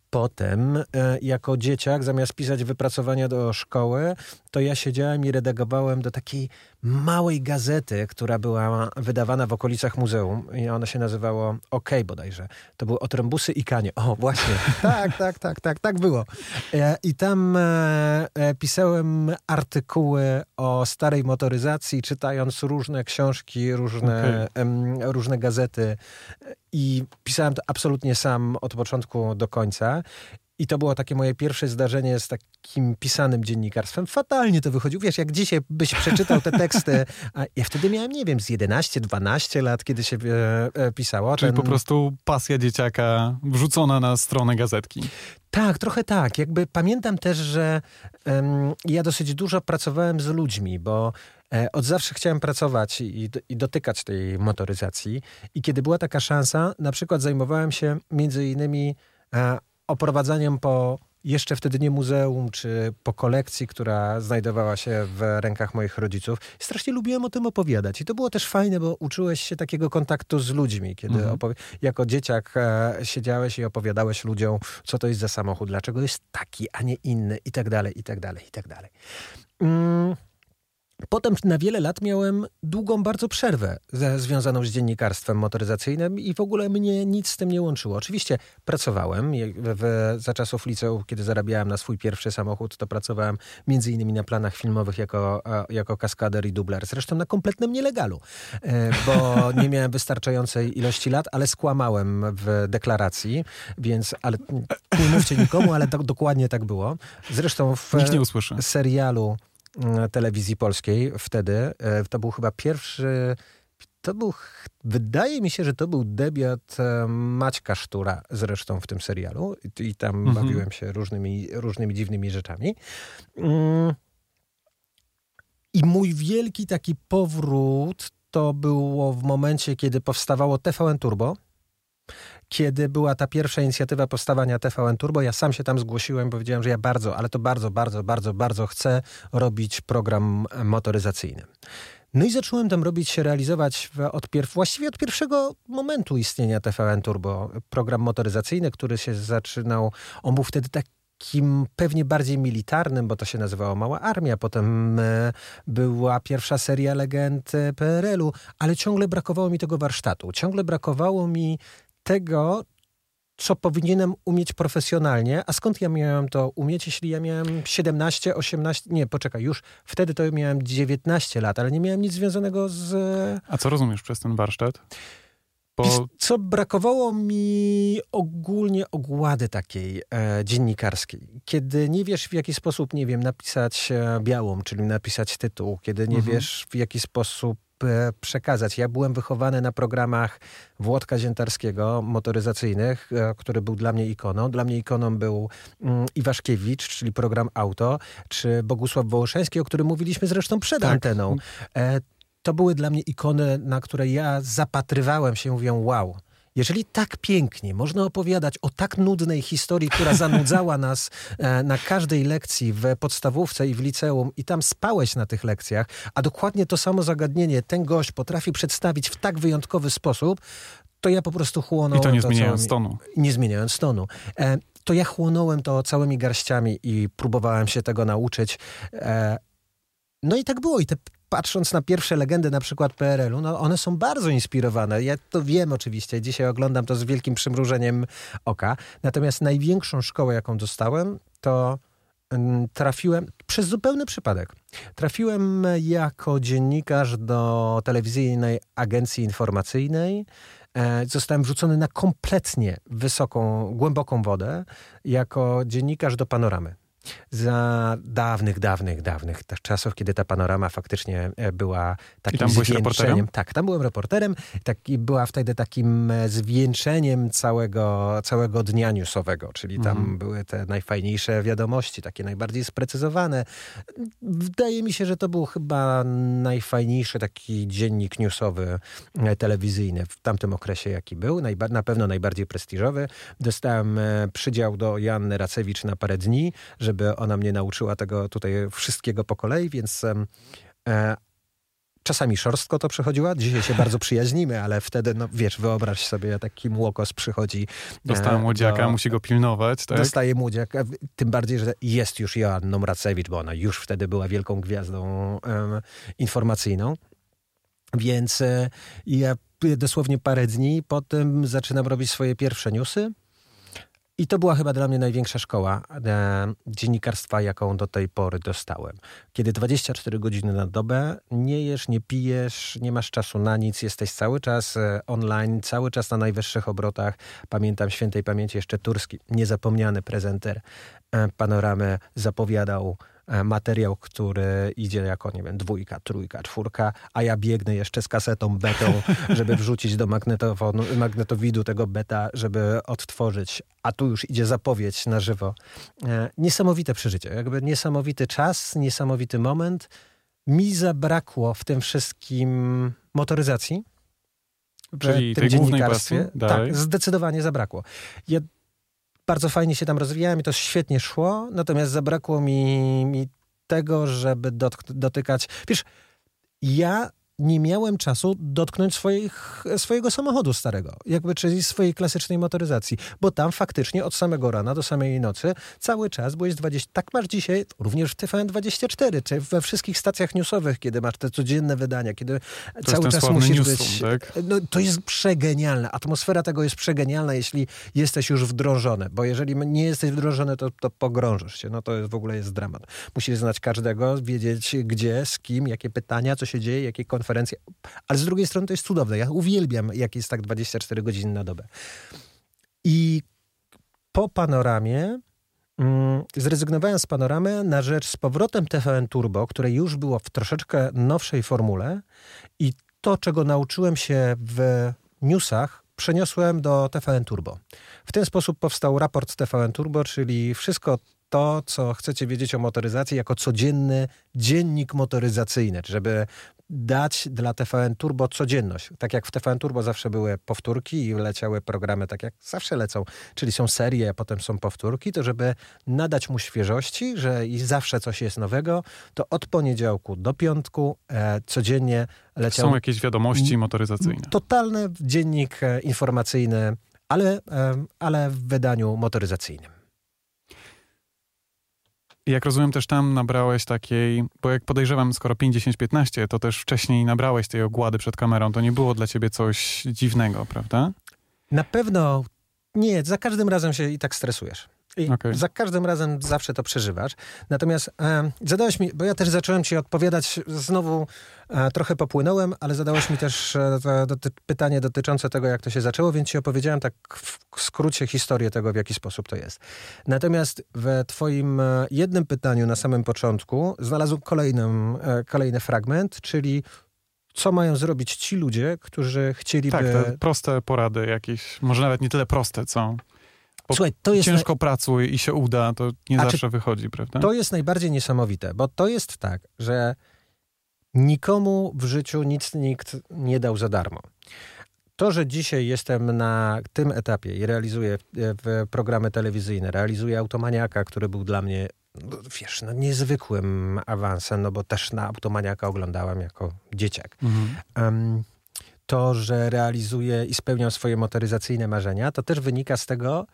Potem, e, jako dzieciak, zamiast pisać wypracowania do szkoły, to ja siedziałem i redagowałem do takiej małej gazety, która była wydawana w okolicach muzeum i ona się nazywało OK bodajże. To były otrębusy i kanie. O, właśnie. tak, tak, tak, tak, tak było. E, I tam e, e, pisałem artykuły o starej motoryzacji, czytając różne książki, różne, em, różne gazety i pisałem to absolutnie sam od początku do końca. I to było takie moje pierwsze zdarzenie z takim pisanym dziennikarstwem. Fatalnie to wychodziło. Wiesz, jak dzisiaj byś przeczytał te teksty, a ja wtedy miałem, nie wiem, z 11-12 lat, kiedy się e, e, pisało. Czyli Ten- po prostu pasja dzieciaka wrzucona na stronę gazetki. Tak, trochę tak. Jakby pamiętam też, że ja dosyć dużo pracowałem z ludźmi, bo e, od zawsze chciałem pracować i, i dotykać tej motoryzacji. I kiedy była taka szansa, na przykład zajmowałem się między innymi e, oprowadzaniem po jeszcze wtedy nie muzeum, czy po kolekcji, która znajdowała się w rękach moich rodziców. Strasznie lubiłem o tym opowiadać. I to było też fajne, bo uczyłeś się takiego kontaktu z ludźmi, kiedy Mhm. jako dzieciak e, siedziałeś i opowiadałeś ludziom, co to jest za samochód, dlaczego jest taki, a nie inny, i tak dalej, i tak dalej, i tak dalej. Mm. Potem na wiele lat miałem długą bardzo przerwę ze, związaną z dziennikarstwem motoryzacyjnym i w ogóle mnie nic z tym nie łączyło. Oczywiście pracowałem w, w, za czasów liceum, kiedy zarabiałem na swój pierwszy samochód, to pracowałem między innymi na planach filmowych jako, jako kaskader i dubler. Zresztą na kompletnym nielegalu, e, bo nie miałem wystarczającej ilości lat, ale skłamałem w deklaracji, więc ale nie mówcie nikomu, ale tak, dokładnie tak było. Zresztą w serialu telewizji polskiej wtedy. e, To był chyba pierwszy. To był, wydaje mi się, że to był debiut e, Maćka Sztura zresztą w tym serialu i, i tam Mhm. bawiłem się różnymi, różnymi dziwnymi rzeczami. Mm. I mój wielki taki powrót to było w momencie, kiedy powstawało TVN Turbo. Kiedy była ta pierwsza inicjatywa powstawania TVN Turbo, ja sam się tam zgłosiłem, powiedziałem, że ja bardzo, ale to bardzo, bardzo, bardzo, bardzo chcę robić program motoryzacyjny. No i zacząłem tam robić się realizować od pierw, właściwie od pierwszego momentu istnienia TVN Turbo. Program motoryzacyjny, który się zaczynał, on był wtedy takim pewnie bardziej militarnym, bo to się nazywało Mała Armia, potem e, była pierwsza seria legend e, PRL-u, ale ciągle brakowało mi tego warsztatu. Ciągle brakowało mi tego, co powinienem umieć profesjonalnie, a skąd ja miałem to umieć, jeśli ja miałem 17, 18, nie, poczekaj, już wtedy to miałem 19 lat, ale nie miałem nic związanego z... A co rozumiesz przez ten warsztat? Bo Co brakowało mi ogólnie ogłady takiej e, dziennikarskiej. Kiedy nie wiesz w jaki sposób, nie wiem, napisać e, białą, czyli napisać tytuł, kiedy nie Mhm. wiesz w jaki sposób przekazać. Ja byłem wychowany na programach Włodka Ziętarskiego, motoryzacyjnych, e, który był dla mnie ikoną. Dla mnie ikoną był mm, Iwaszkiewicz, czyli program Auto, czy Bogusław Wołoszeński, o którym mówiliśmy zresztą przed Tak. anteną. E, to były dla mnie ikony, na które ja zapatrywałem się, mówię, wow. Jeżeli tak pięknie można opowiadać o tak nudnej historii, która zanudzała nas e, na każdej lekcji w podstawówce i w liceum i tam spałeś na tych lekcjach, a dokładnie to samo zagadnienie ten gość potrafi przedstawić w tak wyjątkowy sposób, to ja po prostu chłonąłem i to nie to zmieniając tonu. nie zmieniając tonu. E, to ja chłonąłem to całymi garściami i próbowałem się tego nauczyć. E, No i tak było. I te, patrząc na pierwsze legendy na przykład PRL-u, no one są bardzo inspirowane. Ja to wiem oczywiście. Dzisiaj oglądam to z wielkim przymrużeniem oka. Natomiast największą szkołę, jaką dostałem, to mm, trafiłem przez zupełny przypadek. Trafiłem jako dziennikarz do telewizyjnej agencji informacyjnej. E, Zostałem wrzucony na kompletnie wysoką, głęboką wodę jako dziennikarz do panoramy. Za dawnych, dawnych, dawnych czasów, kiedy ta panorama faktycznie e, była takim tam byłeś zwieńczeniem. reporterem? Tak, tam byłem reporterem. Tak, i była wtedy takim e, zwieńczeniem całego, całego dnia newsowego, czyli tam Mhm. były te najfajniejsze wiadomości, takie najbardziej sprecyzowane. Wydaje mi się, że to był chyba najfajniejszy taki dziennik newsowy e, telewizyjny w tamtym okresie, jaki był. Najba- na pewno najbardziej prestiżowy. Dostałem przydział do Joanny Racewicz na parę dni, żeby ona mnie nauczyła tego tutaj wszystkiego po kolei, więc e, Czasami szorstko to przechodziła, dzisiaj się bardzo przyjaźnimy, ale wtedy, no wiesz, wyobraź sobie, taki młokos przychodzi. e, Dostałem młodziaka, do- musi go pilnować, tak? Dostaje młodziak, a w- tym bardziej, że jest już Joanną Racewicz, bo ona już wtedy była wielką gwiazdą informacyjną. Więc e, ja dosłownie parę dni potem zaczynam robić swoje pierwsze newsy. I to była chyba dla mnie największa szkoła e, dziennikarstwa, jaką do tej pory dostałem. Kiedy 24 godziny na dobę nie jesz, nie pijesz, nie masz czasu na nic, jesteś cały czas e, online, cały czas na najwyższych obrotach. Pamiętam świętej pamięci jeszcze Turski, niezapomniany prezenter e, panoramy zapowiadał materiał, który idzie jako, nie wiem, dwójka, trójka, czwórka, a ja biegnę jeszcze z kasetą betą, żeby wrzucić do magnetofonu, magnetowidu tego beta, żeby odtworzyć, a tu już idzie zapowiedź na żywo. E, Niesamowite przeżycie, jakby niesamowity czas, niesamowity moment. Mi zabrakło w tym wszystkim motoryzacji. w Czyli tym tej głównej. Tak, zdecydowanie zabrakło. Ja bardzo fajnie się tam rozwijałem i to świetnie szło, natomiast zabrakło mi, mi tego, żeby dotk- dotykać. Wiesz, ja nie miałem czasu dotknąć swoich, swojego samochodu starego, jakby czyli swojej klasycznej motoryzacji, bo tam faktycznie od samego rana do samej nocy cały czas byłeś 20. Tak masz dzisiaj również w TVN24, czy we wszystkich stacjach newsowych, kiedy masz te codzienne wydania, kiedy To cały czas musisz newsroom, być. tak? No, to jest przegenialne. Atmosfera tego jest przegenialna, jeśli jesteś już wdrożony, bo jeżeli nie jesteś wdrożony, to, to pogrążysz się. No to jest, w ogóle jest dramat. Musisz znać każdego, wiedzieć gdzie, z kim, jakie pytania, co się dzieje, jakie konferencje. Ale z drugiej strony to jest cudowne. Ja uwielbiam, jak jest tak 24 godziny na dobę. I po panoramie mm, zrezygnowałem z panoramy na rzecz z powrotem TVN Turbo, które już było w troszeczkę nowszej formule i to, czego nauczyłem się w newsach, przeniosłem do TVN Turbo. W ten sposób powstał raport TVN Turbo, czyli wszystko to, co chcecie wiedzieć o motoryzacji, jako codzienny dziennik motoryzacyjny, żeby dać dla TVN Turbo codzienność. Tak jak w TVN Turbo zawsze były powtórki i leciały programy tak jak zawsze lecą, czyli są serie, a potem są powtórki, to żeby nadać mu świeżości, że i zawsze coś jest nowego, to od poniedziałku do piątku e, codziennie leciał Są jakieś wiadomości motoryzacyjne. totalny dziennik e, informacyjny, ale, e, ale w wydaniu motoryzacyjnym. Jak rozumiem, też tam nabrałeś takiej, bo jak podejrzewam, skoro 5-10-15, to też wcześniej nabrałeś tej ogłady przed kamerą, to nie było dla ciebie coś dziwnego, prawda? Na pewno nie, za każdym razem się i tak stresujesz. I Okej. Za każdym razem zawsze to przeżywasz. Natomiast e, zadałeś mi, bo ja też zacząłem ci odpowiadać, znowu e, trochę popłynąłem, ale zadałeś mi też e, doty, pytanie dotyczące tego, jak to się zaczęło, więc ci opowiedziałem tak w skrócie historię tego, w jaki sposób to jest. Natomiast w twoim e, jednym pytaniu na samym początku znalazłem kolejnym, e, kolejny fragment, czyli co mają zrobić ci ludzie, którzy chcieliby... Tak, te proste porady jakieś, może nawet nie tyle proste, co bo Słuchaj, to jest... ciężko pracuj i się uda, to nie A zawsze wychodzi, prawda? To jest najbardziej niesamowite, bo to jest tak, że nikomu w życiu nic nikt nie dał za darmo. To, że dzisiaj jestem na tym etapie i realizuję e, w programy telewizyjne, realizuję Automaniaka, który był dla mnie, no, wiesz, no, niezwykłym awansem, no bo też na Automaniaka oglądałem jako dzieciak. Mhm. Em, to, że realizuję i spełniam swoje motoryzacyjne marzenia, to też wynika z tego,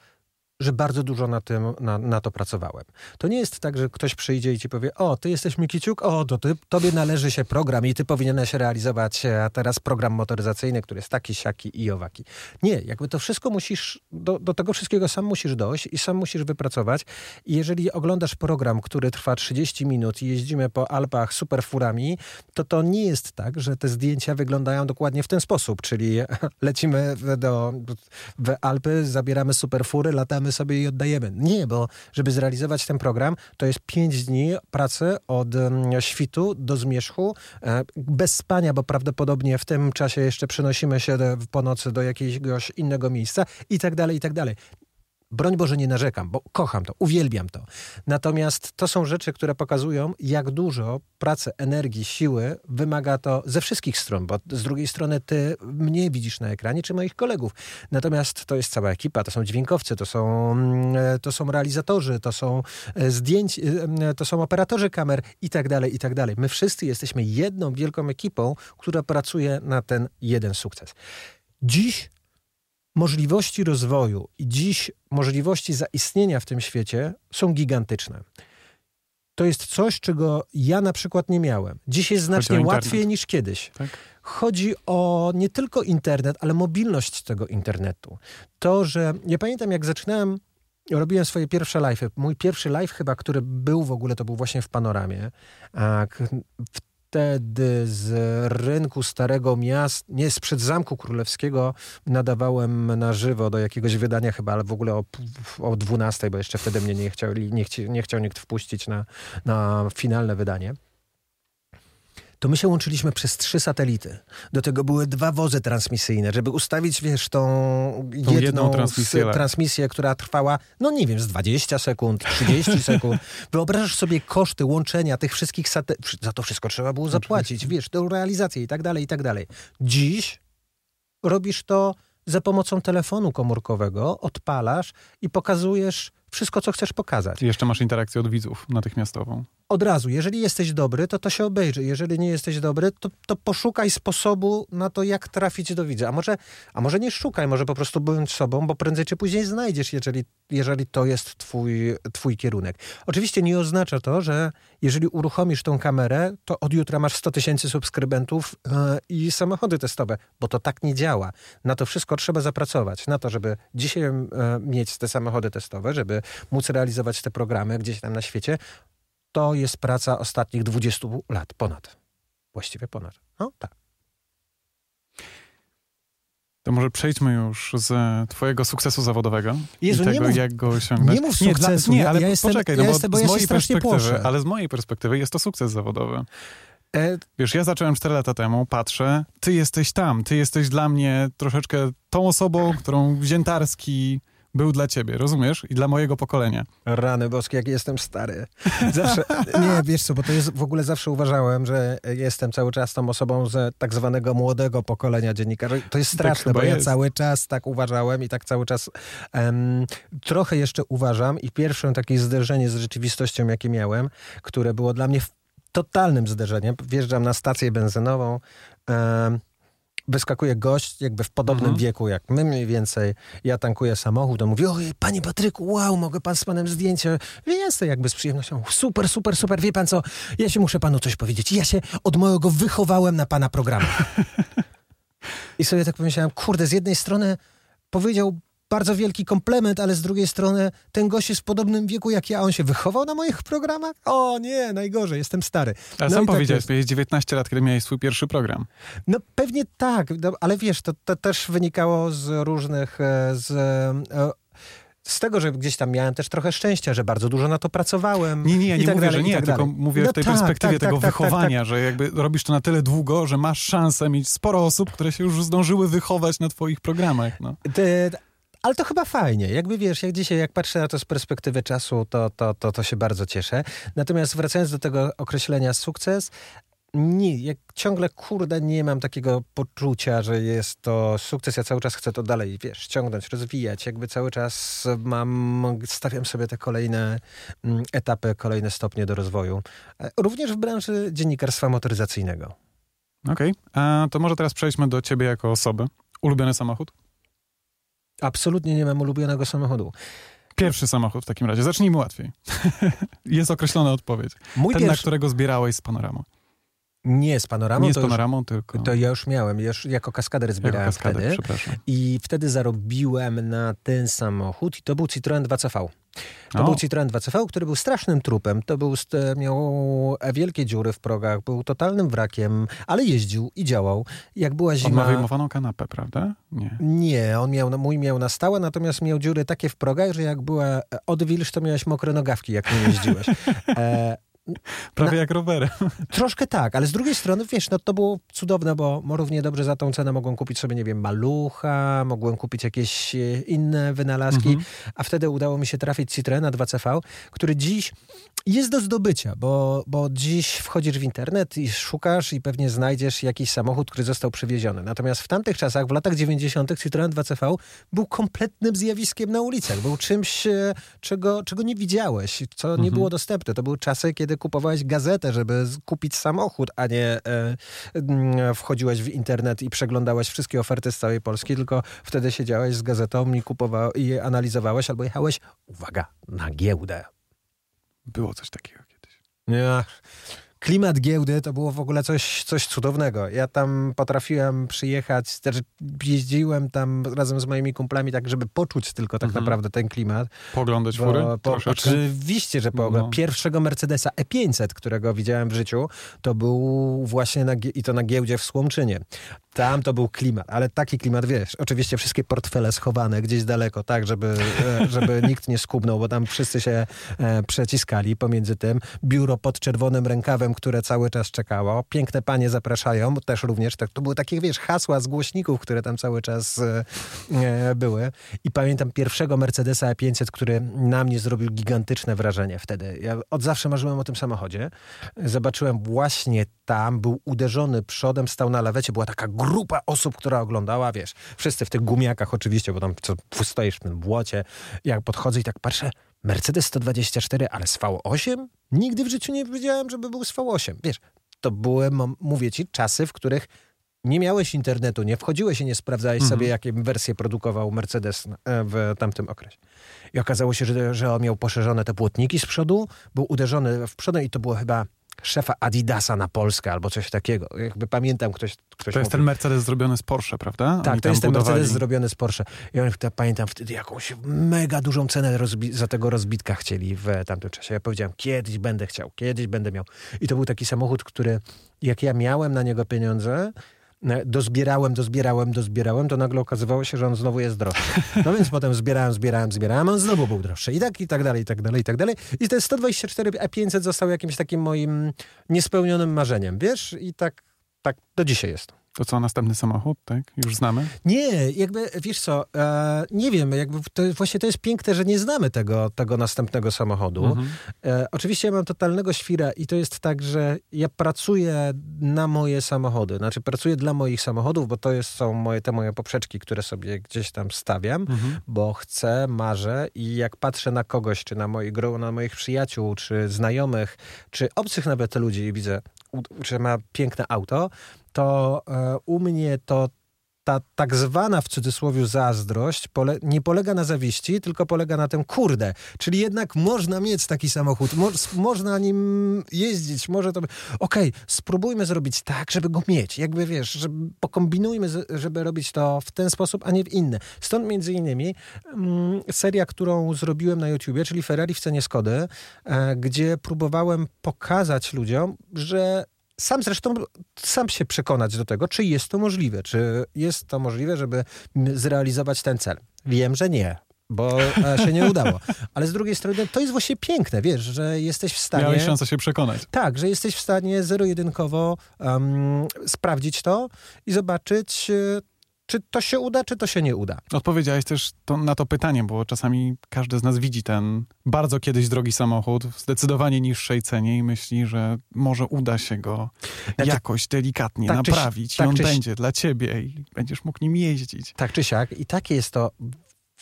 że bardzo dużo na, tym, na, na to pracowałem. To nie jest tak, że ktoś przyjdzie i ci powie, o, ty jesteś Mikiciuk, o, to ty, tobie należy się program i ty powinieneś realizować a teraz program motoryzacyjny, który jest taki, siaki i owaki. Nie, jakby to wszystko musisz, do, do tego wszystkiego sam musisz dojść i sam musisz wypracować. I jeżeli oglądasz program, który trwa 30 minut i jeździmy po Alpach superfurami, to to nie jest tak, że te zdjęcia wyglądają dokładnie w ten sposób, czyli lecimy do, w Alpy, zabieramy superfury, latamy sobie i oddajemy. Nie, bo żeby zrealizować ten program, to jest 5 dni pracy od mm, świtu do zmierzchu, e, bez spania, bo prawdopodobnie w tym czasie jeszcze przenosimy się po nocy do jakiegoś innego miejsca i tak dalej, i tak dalej. Broń Boże nie narzekam, bo kocham to, uwielbiam to. Natomiast to są rzeczy, które pokazują, jak dużo pracy, energii, siły wymaga to ze wszystkich stron, bo z drugiej strony ty mnie widzisz na ekranie, czy moich kolegów. Natomiast to jest cała ekipa, to są dźwiękowcy, to są, mm, to są realizatorzy, to są e, zdjęć, e, to są operatorzy kamer i tak dalej, i tak dalej. My wszyscy jesteśmy jedną wielką ekipą, która pracuje na ten jeden sukces. Dziś możliwości rozwoju i dziś możliwości zaistnienia w tym świecie są gigantyczne. To jest coś, czego ja na przykład nie miałem. Dziś jest znacznie łatwiej niż kiedyś. Tak? Chodzi o nie tylko internet, ale mobilność tego internetu. To, że ja pamiętam, jak zaczynałem robiłem swoje pierwsze live. Mój pierwszy live chyba, który był w ogóle, to był właśnie w Panoramie. W wtedy z rynku Starego Miasta, nie, sprzed Zamku Królewskiego nadawałem na żywo do jakiegoś wydania chyba, ale w ogóle o, o 12, bo jeszcze wtedy mnie nie chciał, nie, chci, nie chciał nikt wpuścić na, na finalne wydanie to my się łączyliśmy przez trzy satelity. Do tego były dwa wozy transmisyjne, żeby ustawić, wiesz, tą, tą jedną, jedną transmisję, transmisję, która trwała, no nie wiem, z 20 sekund, 30 sekund. Wyobrażasz sobie koszty łączenia tych wszystkich satelitów. Za to wszystko trzeba było zapłacić, wiesz, do realizacji i tak dalej, i tak dalej. Dziś robisz to za pomocą telefonu komórkowego, odpalasz i pokazujesz wszystko, co chcesz pokazać. I jeszcze masz interakcję od widzów natychmiastową od razu, jeżeli jesteś dobry, to to się obejrzy. Jeżeli nie jesteś dobry, to, to poszukaj sposobu na to, jak trafić do widza. A może, a może nie szukaj, może po prostu bądź sobą, bo prędzej czy później znajdziesz, jeżeli, jeżeli to jest twój, twój kierunek. Oczywiście nie oznacza to, że jeżeli uruchomisz tą kamerę, to od jutra masz 100 tysięcy subskrybentów yy, i samochody testowe, bo to tak nie działa. Na to wszystko trzeba zapracować. Na to, żeby dzisiaj yy, mieć te samochody testowe, żeby móc realizować te programy gdzieś tam na świecie, to jest praca ostatnich 20 lat, ponad. Właściwie ponad. No tak. To może przejdźmy już z twojego sukcesu zawodowego Jezu, i tego, mów, jak go osiągnąć. Nie mów sukcesu. Nie, nie ale ja jestem, poczekaj, no ja bo, jestem, bo z ja mojej perspektywy, ale z mojej perspektywy jest to sukces zawodowy. E... Wiesz, ja zacząłem 4 lata temu, patrzę, ty jesteś tam, ty jesteś dla mnie troszeczkę tą osobą, którą Wziętarski był dla ciebie, rozumiesz? I dla mojego pokolenia. Rany boskie, jak jestem stary. Zawsze, nie, wiesz co, bo to jest, w ogóle zawsze uważałem, że jestem cały czas tą osobą z tak zwanego młodego pokolenia dziennikarzy. To jest tak straszne, tak bo jest. ja cały czas tak uważałem i tak cały czas um, trochę jeszcze uważam i pierwsze takie zderzenie z rzeczywistością, jakie miałem, które było dla mnie totalnym zderzeniem. Wjeżdżam na stację benzynową, um, wyskakuje gość jakby w podobnym mhm. wieku jak my mniej więcej. Ja tankuję samochód, on mówi, oj, panie Patryku, wow, mogę pan z panem zdjęcie. Jestem jakby z przyjemnością. Super, super, super. Wie pan co, ja się muszę panu coś powiedzieć. Ja się od mojego wychowałem na pana programie. I sobie tak pomyślałem, kurde, z jednej strony powiedział bardzo wielki komplement, ale z drugiej strony ten gość jest w podobnym wieku jak ja. On się wychował na moich programach? O nie, najgorzej, jestem stary. Ale no sam tak powiedziałeś, jest. 19 lat, kiedy miałeś swój pierwszy program. No pewnie tak, no, ale wiesz, to, to też wynikało z różnych... E, z, e, z tego, że gdzieś tam miałem też trochę szczęścia, że bardzo dużo na to pracowałem. Nie, nie, ja nie tak mówię, dalej, że nie, tak tylko mówię no w tej tak, perspektywie tak, tego tak, tak, wychowania, tak. że jakby robisz to na tyle długo, że masz szansę mieć sporo osób, które się już zdążyły wychować na twoich programach. No. Ale to chyba fajnie. Jakby wiesz, jak dzisiaj, jak patrzę na to z perspektywy czasu, to, to, to, to się bardzo cieszę. Natomiast wracając do tego określenia sukces, nie, jak ciągle, kurde, nie mam takiego poczucia, że jest to sukces. Ja cały czas chcę to dalej, wiesz, ciągnąć, rozwijać. Jakby cały czas mam, stawiam sobie te kolejne mm, etapy, kolejne stopnie do rozwoju. E, również w branży dziennikarstwa motoryzacyjnego. Okej, okay. to może teraz przejdźmy do ciebie jako osoby. Ulubiony samochód? Absolutnie nie mam ulubionego samochodu. Pierwszy samochód w takim razie. Zacznijmy łatwiej. Jest określona odpowiedź. Mój Ten, na pierwszy... którego zbierałeś z panoramą. Nie z panoramą, Nie z to, już, panoramą, tylko... to ja już miałem. Już jako kaskader jako zbierałem kaskader, wtedy. przepraszam. I wtedy zarobiłem na ten samochód i to był Citroen 2CV. To O. był Citroen 2CV, który był strasznym trupem. To był, miał wielkie dziury w progach, był totalnym wrakiem, ale jeździł i działał. Jak była On ma zima... wyjmowaną kanapę, prawda? Nie. Nie, on miał, mój miał na stałe, natomiast miał dziury takie w progach, że jak była odwilż, to miałeś mokre nogawki, jak nie jeździłeś. E, Prawie jak rowerem. Troszkę tak, ale z drugiej strony, wiesz, no to było cudowne, bo równie dobrze za tą cenę mogłem kupić sobie, nie wiem, malucha, mogłem kupić jakieś e, inne wynalazki, Mhm. a wtedy udało mi się trafić Citroena 2CV, który dziś jest do zdobycia, bo, bo dziś wchodzisz w internet i szukasz i pewnie znajdziesz jakiś samochód, który został przywieziony. Natomiast w tamtych czasach, w latach 90. Citroen 2CV był kompletnym zjawiskiem na ulicach. Był czymś, e, czego, czego nie widziałeś, co nie Mhm. było dostępne. To były czasy, kiedy kupowałeś gazetę, żeby kupić samochód, a nie e, mm, wchodziłeś w internet i przeglądałeś wszystkie oferty z całej Polski, tylko wtedy siedziałeś z gazetą i, kupowa- i analizowałeś albo jechałeś, uwaga, na giełdę. Było coś takiego kiedyś. Nie. Klimat giełdy to było w ogóle coś, coś cudownego. Ja tam potrafiłem przyjechać, też jeździłem tam razem z moimi kumplami, tak żeby poczuć tylko tak Mhm. naprawdę ten klimat. Poglądać fury? po, oczywiście, że po, No. pierwszego Mercedesa E500, którego widziałem w życiu, to był właśnie na, i to na giełdzie w Słomczynie. Tam to był klimat, ale taki klimat, wiesz, oczywiście wszystkie portfele schowane gdzieś daleko, tak, żeby, e, żeby nikt nie skubnął, bo tam wszyscy się e, przeciskali pomiędzy tym. Biuro pod czerwonym rękawem, które cały czas czekało. Piękne panie zapraszają, też również. Tak, to były takie, wiesz, hasła z głośników, które tam cały czas e, e, były. I pamiętam pierwszego Mercedesa E500, który na mnie zrobił gigantyczne wrażenie wtedy. Ja od zawsze marzyłem o tym samochodzie. Zobaczyłem właśnie tam, był uderzony przodem, stał na lawecie, była taka grupa osób, która oglądała, wiesz, wszyscy w tych gumiakach oczywiście, bo tam co, stoisz w tym błocie. Jak podchodzę i tak patrzę, Mercedes 124, ale z V8? Nigdy w życiu nie wiedziałem, żeby był z V8. Wiesz, to były, mo- mówię ci, czasy, w których nie miałeś internetu, nie wchodziłeś i nie sprawdzałeś Mhm. sobie, jakie wersje produkował Mercedes e, w tamtym okresie. I okazało się, że, że on miał poszerzone te płotniki z przodu, był uderzony w przodu i to było chyba szefa Adidasa na Polskę albo coś takiego. Jakby pamiętam, ktoś, ktoś To jest ten. Mercedes zrobiony z Porsche, prawda? Tak, Oni to jest ten budowali- Mercedes zrobiony z Porsche. I to pamiętam wtedy jakąś mega dużą cenę za tego rozbitka chcieli w tamtym czasie. Ja powiedziałem, kiedyś będę chciał, kiedyś będę miał. I to był taki samochód, który jak ja miałem na niego pieniądze, dozbierałem, dozbierałem, dozbierałem, to nagle okazywało się, że on znowu jest droższy. No więc potem zbierałem, zbierałem, zbierałem, on znowu był droższy. I tak, i tak dalej, i tak dalej, i tak dalej. I ten 124 E500 został jakimś takim moim niespełnionym marzeniem, wiesz? I tak, tak do dzisiaj jest. To co, następny samochód, tak? Już znamy? Nie, jakby, wiesz co, e, nie wiem, jakby to, właśnie to jest piękne, że nie znamy tego, tego następnego samochodu. Mhm. E, oczywiście ja mam totalnego świra i to jest tak, że ja pracuję na moje samochody, znaczy pracuję dla moich samochodów, bo to jest, są moje, te moje poprzeczki, które sobie gdzieś tam stawiam, Mhm. bo chcę, marzę i jak patrzę na kogoś, czy na, moi, na moich przyjaciół, czy znajomych, czy obcych nawet ludzi i widzę, że ma piękne auto, to e, u mnie to ta tak zwana w cudzysłowie zazdrość pole, nie polega na zawiści, tylko polega na tym kurde. Czyli jednak można mieć taki samochód, mo, można nim jeździć, może to... Okej, spróbujmy zrobić tak, żeby go mieć. Jakby wiesz, żeby pokombinujmy, żeby robić to w ten sposób, a nie w inny. Stąd między innymi mm, seria, którą zrobiłem na YouTubie, czyli Ferrari w cenie Skody, e, gdzie próbowałem pokazać ludziom, że sam zresztą sam się przekonać do tego, czy jest to możliwe, czy jest to możliwe, żeby zrealizować ten cel. Wiem, że nie, bo się nie udało. Ale z drugiej strony to jest właśnie piękne, wiesz, że jesteś w stanie... Miałeś szansę się przekonać. Tak, że jesteś w stanie zero-jedynkowo um, sprawdzić to i zobaczyć, e, czy to się uda, czy to się nie uda. Odpowiedziałeś też to, na to pytanie, bo czasami każdy z nas widzi ten bardzo kiedyś drogi samochód w zdecydowanie niższej cenie i myśli, że może uda się go Znaczy- jakoś delikatnie tak czy naprawić tak i on czy będzie dla ciebie i będziesz mógł nim jeździć. Tak czy siak. I takie jest to,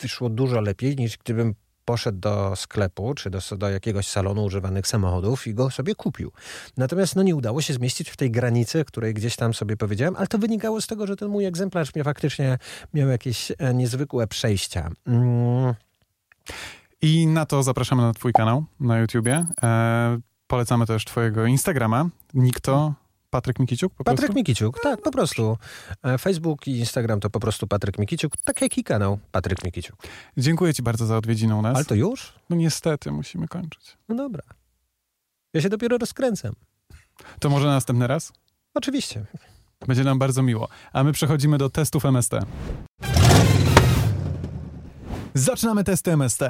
wyszło dużo lepiej niż gdybym poszedł do sklepu, czy do, do jakiegoś salonu używanych samochodów i go sobie kupił. Natomiast no, nie udało się zmieścić w tej granicy, której gdzieś tam sobie powiedziałem, ale to wynikało z tego, że ten mój egzemplarz miał faktycznie miał jakieś e, niezwykłe przejścia. Mm, I na to zapraszamy na twój kanał na YouTubie. E, polecamy też twojego Instagrama. Nikto Patryk Mikiciuk po Patryk prostu? Mikiciuk, tak, po prostu. E, Facebook i Instagram to po prostu Patryk Mikiciuk, tak jak i kanał Patryk Mikiciuk. Dziękuję ci bardzo za odwiedziny u nas. Ale to już? No niestety, musimy kończyć. No dobra. Ja się dopiero rozkręcam. To może następny raz? Oczywiście. Będzie nam bardzo miło. A my przechodzimy do testów MST. Zaczynamy testy MST.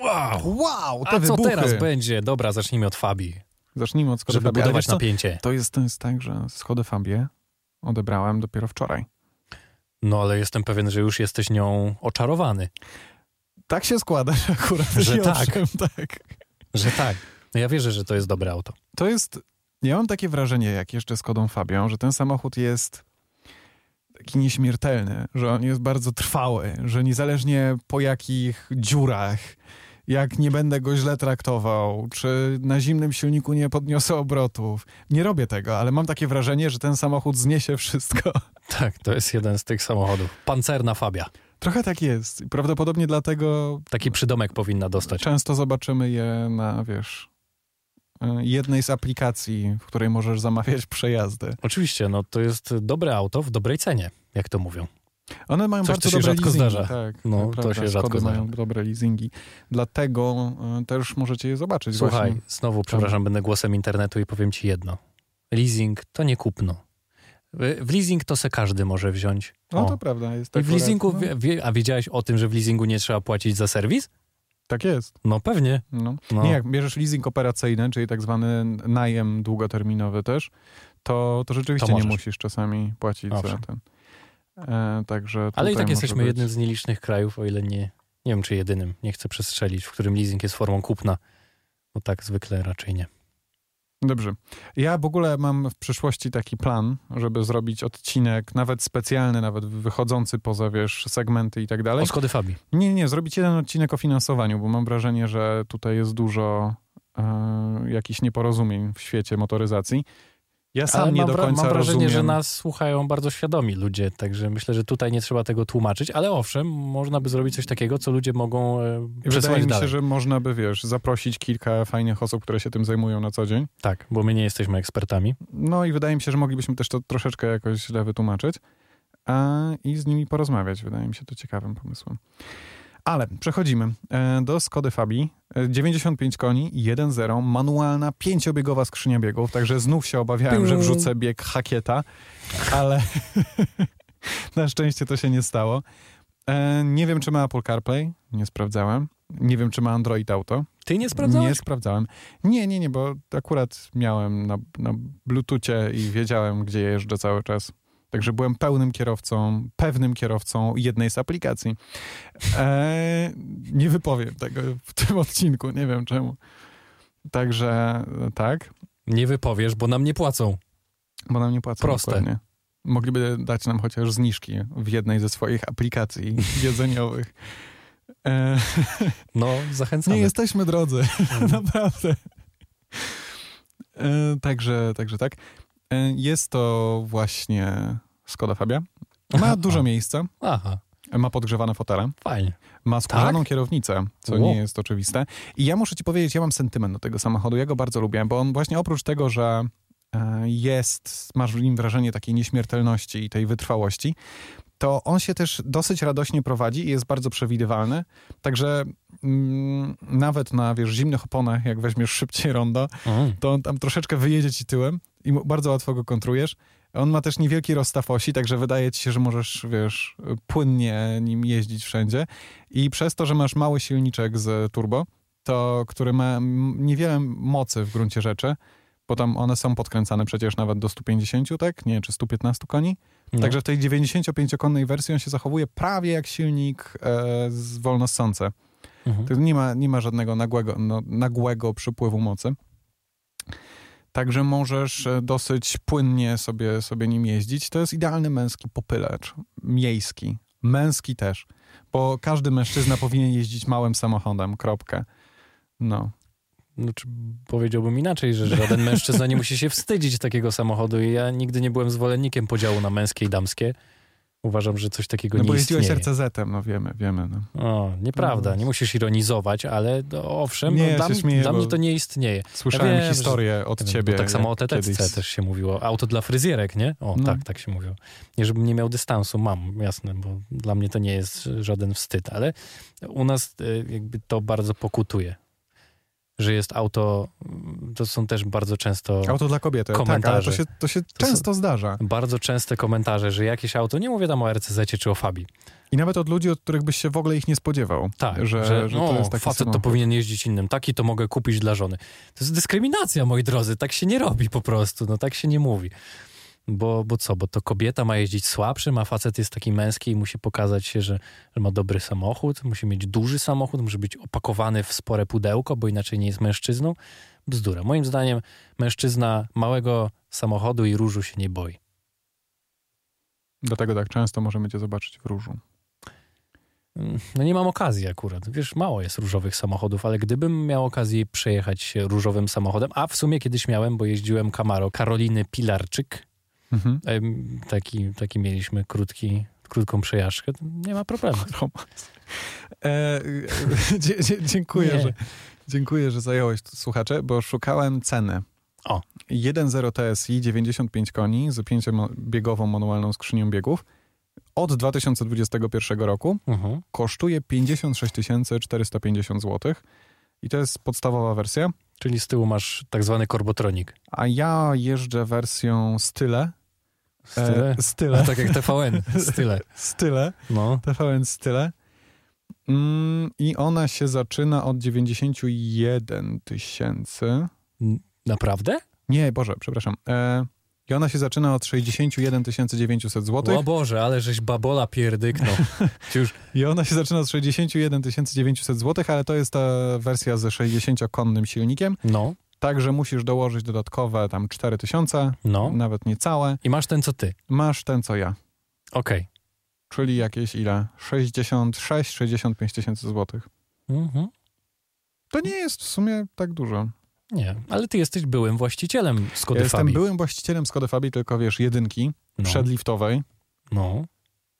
Wow! Wow, te A co wybuchy. teraz będzie? Dobra, zacznijmy od Fabii, Zacznijmy od Skody żeby budować napięcie. To jest, to jest tak, że Skodę Fabię odebrałem dopiero wczoraj. No ale jestem pewien, że już jesteś nią oczarowany. Tak się składa, że akurat Że tak. owszem, tak. Że tak. No ja wierzę, że to jest dobre auto. To jest, ja mam takie wrażenie, jak jeszcze Skodą Fabią, że ten samochód jest taki nieśmiertelny, że on jest bardzo trwały, że niezależnie po jakich dziurach, jak nie będę go źle traktował, czy na zimnym silniku nie podniosę obrotów. Nie robię tego, ale mam takie wrażenie, że ten samochód zniesie wszystko. Tak, to jest jeden z tych samochodów. Pancerna Fabia. Trochę tak jest. Prawdopodobnie dlatego Taki przydomek powinna dostać. często zobaczymy je na, wiesz, y, jednej z aplikacji, w której możesz zamawiać przejazdy. Oczywiście, no to jest dobre auto w dobrej cenie, jak to mówią. One mają Coś, bardzo co się dobre rzadko leasingi. zdarza. Tak, No, tak, to prawda. się rzadko Skody mają dobre leasingi. Dlatego y, też możecie je zobaczyć Słuchaj, właśnie. znowu, przepraszam, będę głosem internetu i powiem ci jedno. Leasing to nie kupno. W leasing to se każdy może wziąć. No O. to prawda. Jest I w akurat- leasingu, no, wie, a wiedziałeś o tym, że w leasingu nie trzeba płacić za serwis? Tak jest. No pewnie. No. No. Nie, jak bierzesz leasing operacyjny, czyli tak zwany najem długoterminowy też, to, to rzeczywiście To nie musisz czasami płacić za ten. E, także Ale i tak jesteśmy być. jednym z nielicznych krajów, o ile nie, nie wiem czy jedynym, nie chcę przestrzelić, w którym leasing jest formą kupna. Bo tak zwykle raczej nie. Dobrze. Ja w ogóle mam w przyszłości taki plan, żeby zrobić odcinek, nawet specjalny, nawet wychodzący poza, wiesz, segmenty i tak dalej. O Skody Fabii. Nie, nie, zrobić jeden odcinek o finansowaniu, bo mam wrażenie, że tutaj jest dużo e, jakichś nieporozumień w świecie motoryzacji. Ja sam Ale nie do końca mam wrażenie, rozumiem. że nas słuchają bardzo świadomi ludzie, także myślę, że tutaj nie trzeba tego tłumaczyć, ale owszem, można by zrobić coś takiego, co ludzie mogą e, I Wydaje mi dalej. się, że można by, wiesz, zaprosić kilka fajnych osób, które się tym zajmują na co dzień. Tak, bo my nie jesteśmy ekspertami. No i wydaje mi się, że moglibyśmy też to troszeczkę jakoś źle wytłumaczyć a, i z nimi porozmawiać. Wydaje mi się to ciekawym pomysłem. Ale przechodzimy e, do Skody Fabii. E, 95 koni, 1.0, manualna, pięciobiegowa skrzynia biegów, także znów się obawiałem, że wrzucę bieg hakieta, ale na szczęście to się nie stało. E, nie wiem, czy ma Apple CarPlay, nie sprawdzałem. Nie wiem, czy ma Android Auto. Ty nie sprawdzałeś? Nie sprawdzałem. Nie, nie, nie, bo akurat miałem na, na Bluetoothie i wiedziałem, gdzie jeżdżę cały czas. Także byłem pełnym kierowcą, pewnym kierowcą jednej z aplikacji. E, nie wypowiem tego w tym odcinku, nie wiem czemu. Także e, tak, Nie wypowiesz, bo nam nie płacą. bo nam nie płacą. Proste. dokładnie. Mogliby dać nam chociaż zniżki w jednej ze swoich aplikacji jedzeniowych. E, No, zachęcamy. nie jesteśmy drodzy. Mhm. Naprawdę. E, także, także tak. E, jest to właśnie Skoda Fabia. Ma Aha. dużo miejsca, Aha, ma podgrzewane fotele, fajnie. ma skórzaną Tak? kierownicę, co Ło. nie jest oczywiste. I ja muszę ci powiedzieć, ja mam sentyment do tego samochodu, ja go bardzo lubię, bo on właśnie oprócz tego, że e, jest, masz w nim wrażenie takiej nieśmiertelności i tej wytrwałości, to on się też dosyć radośnie prowadzi i jest bardzo przewidywalny. Także mm, nawet na wiesz, zimnych oponach, jak weźmiesz szybciej rondo, Mm. to on tam troszeczkę wyjedzie ci tyłem i bardzo łatwo go kontrujesz. On ma też niewielki rozstaw osi, także wydaje ci się, że możesz, wiesz, płynnie nim jeździć wszędzie. I przez to, że masz mały silniczek z turbo, to który ma niewiele mocy w gruncie rzeczy, bo tam one są podkręcane przecież nawet do 150, tak? Nie, czy 115 koni. No. Także w tej 95-konnej wersji on się zachowuje prawie jak silnik e, z wolnossące. Mhm. Nie ma, nie ma żadnego nagłego, no, nagłego przypływu mocy. Także możesz e, dosyć płynnie sobie, sobie nim jeździć. To jest idealny męski popylacz. Miejski. Męski też. Bo każdy mężczyzna powinien jeździć małym samochodem. Kropkę. No. Znaczy, powiedziałbym inaczej, że żaden mężczyzna nie musi się wstydzić takiego samochodu i ja nigdy nie byłem zwolennikiem podziału na męskie i damskie. Uważam, że coś takiego No nie bo jeździłeś istnieje. RCZ-em, no wiemy, wiemy. No. O, nieprawda, No. nie musisz ironizować, ale no, owszem, Nie, no, dla, śmieję, dla mnie to nie istnieje. Słyszałem Ja wiem, historię od Ja wiem, ciebie. Tak samo o kiedyś- też się mówiło. Auto dla fryzjerek, nie? O, No. tak, tak się mówiło. Nie, żebym nie miał dystansu, mam, jasne, bo dla mnie to nie jest żaden wstyd, ale u nas y, jakby to bardzo pokutuje. Że jest auto, to są też bardzo często, Auto dla kobiety, tak, Komentarze. to się, to się są- często zdarza. bardzo częste komentarze, że jakieś auto, nie mówię tam o RCZ czy o Fabii, I nawet od ludzi, od których byś się w ogóle ich nie spodziewał. tak, że, że, że no, to jest taki facet to samochód. powinien jeździć innym, taki to mogę kupić dla żony. To jest dyskryminacja, moi drodzy, tak się nie robi po prostu, no tak się nie mówi. Bo, bo co, bo to kobieta ma jeździć słabszym, a facet jest taki męski i musi pokazać się, że, że ma dobry samochód, musi mieć duży samochód, musi być opakowany w spore pudełko, bo inaczej nie jest mężczyzną. Bzdura. Moim zdaniem mężczyzna małego samochodu i różu się nie boi. Dlatego tak często możemy cię zobaczyć w różu. Mm, No nie mam okazji akurat. Wiesz, mało jest różowych samochodów, ale gdybym miał okazję przejechać się różowym samochodem, a w sumie kiedyś miałem, bo jeździłem Camaro Karoliny Pilarczyk, Mhm. em, taki, taki mieliśmy krótki, krótką przejażdżkę, nie ma problemu. Romans. E, dziękuję, Nie. że, dziękuję, że zająłeś słuchacze, bo szukałem ceny. O. 1.0 TSI, 95 koni z pięciobiegową manualną skrzynią biegów od 2021 roku Mhm. kosztuje 56 450 zł. I to jest podstawowa wersja. Czyli z tyłu masz tak zwany korbotronik. A ja jeżdżę wersją style. Style? E, style. tak jak TVN, style. Style. No. TVN Style. Mm, I ona się zaczyna od 91 tysięcy. Naprawdę? Nie, Boże, przepraszam. E, I ona się zaczyna od 61 900 zł. O Boże, ale żeś babola pierdyknął. Już I ona się zaczyna od 61 900 zł, ale to jest ta wersja ze 60-konnym silnikiem. No, Także musisz dołożyć dodatkowe tam 4 tysiące, no. nawet niecałe. I masz ten co ty. Masz ten, co ja. Okej. Czyli jakieś ile? 66-65 tysięcy złotych. Mhm. To nie jest w sumie tak dużo. Nie, ale ty jesteś byłym właścicielem Skody Ja jestem Fabii. byłym właścicielem Skody Fabii, tylko wiesz, jedynki, no. przedliftowej. no.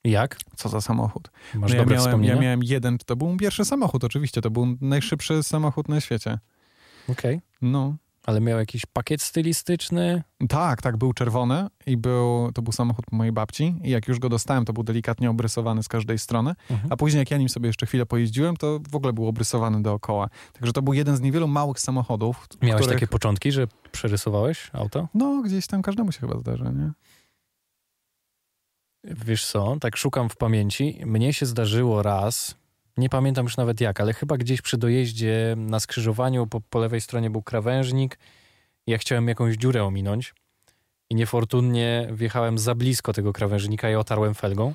Jak? Co za samochód. Masz No ja, miałem, ja miałem jeden, to był mój pierwszy samochód oczywiście, to był najszybszy samochód na świecie. Okej. No. Ale miał jakiś pakiet stylistyczny? Tak, tak, był czerwony i był, to był samochód mojej babci i jak już go dostałem, to był delikatnie obrysowany z każdej strony, Mhm. a później jak ja nim sobie jeszcze chwilę pojeździłem, to w ogóle był obrysowany dookoła. Także to był jeden z niewielu małych samochodów, Miałeś których, takie początki, że przerysowałeś auto? no gdzieś tam każdemu się chyba zdarza, nie? Wiesz co, tak szukam w pamięci. Mnie się zdarzyło raz, nie pamiętam już nawet jak, ale chyba gdzieś przy dojeździe na skrzyżowaniu po, po lewej stronie był krawężnik. Ja chciałem jakąś dziurę ominąć i niefortunnie wjechałem za blisko tego krawężnika i otarłem felgą.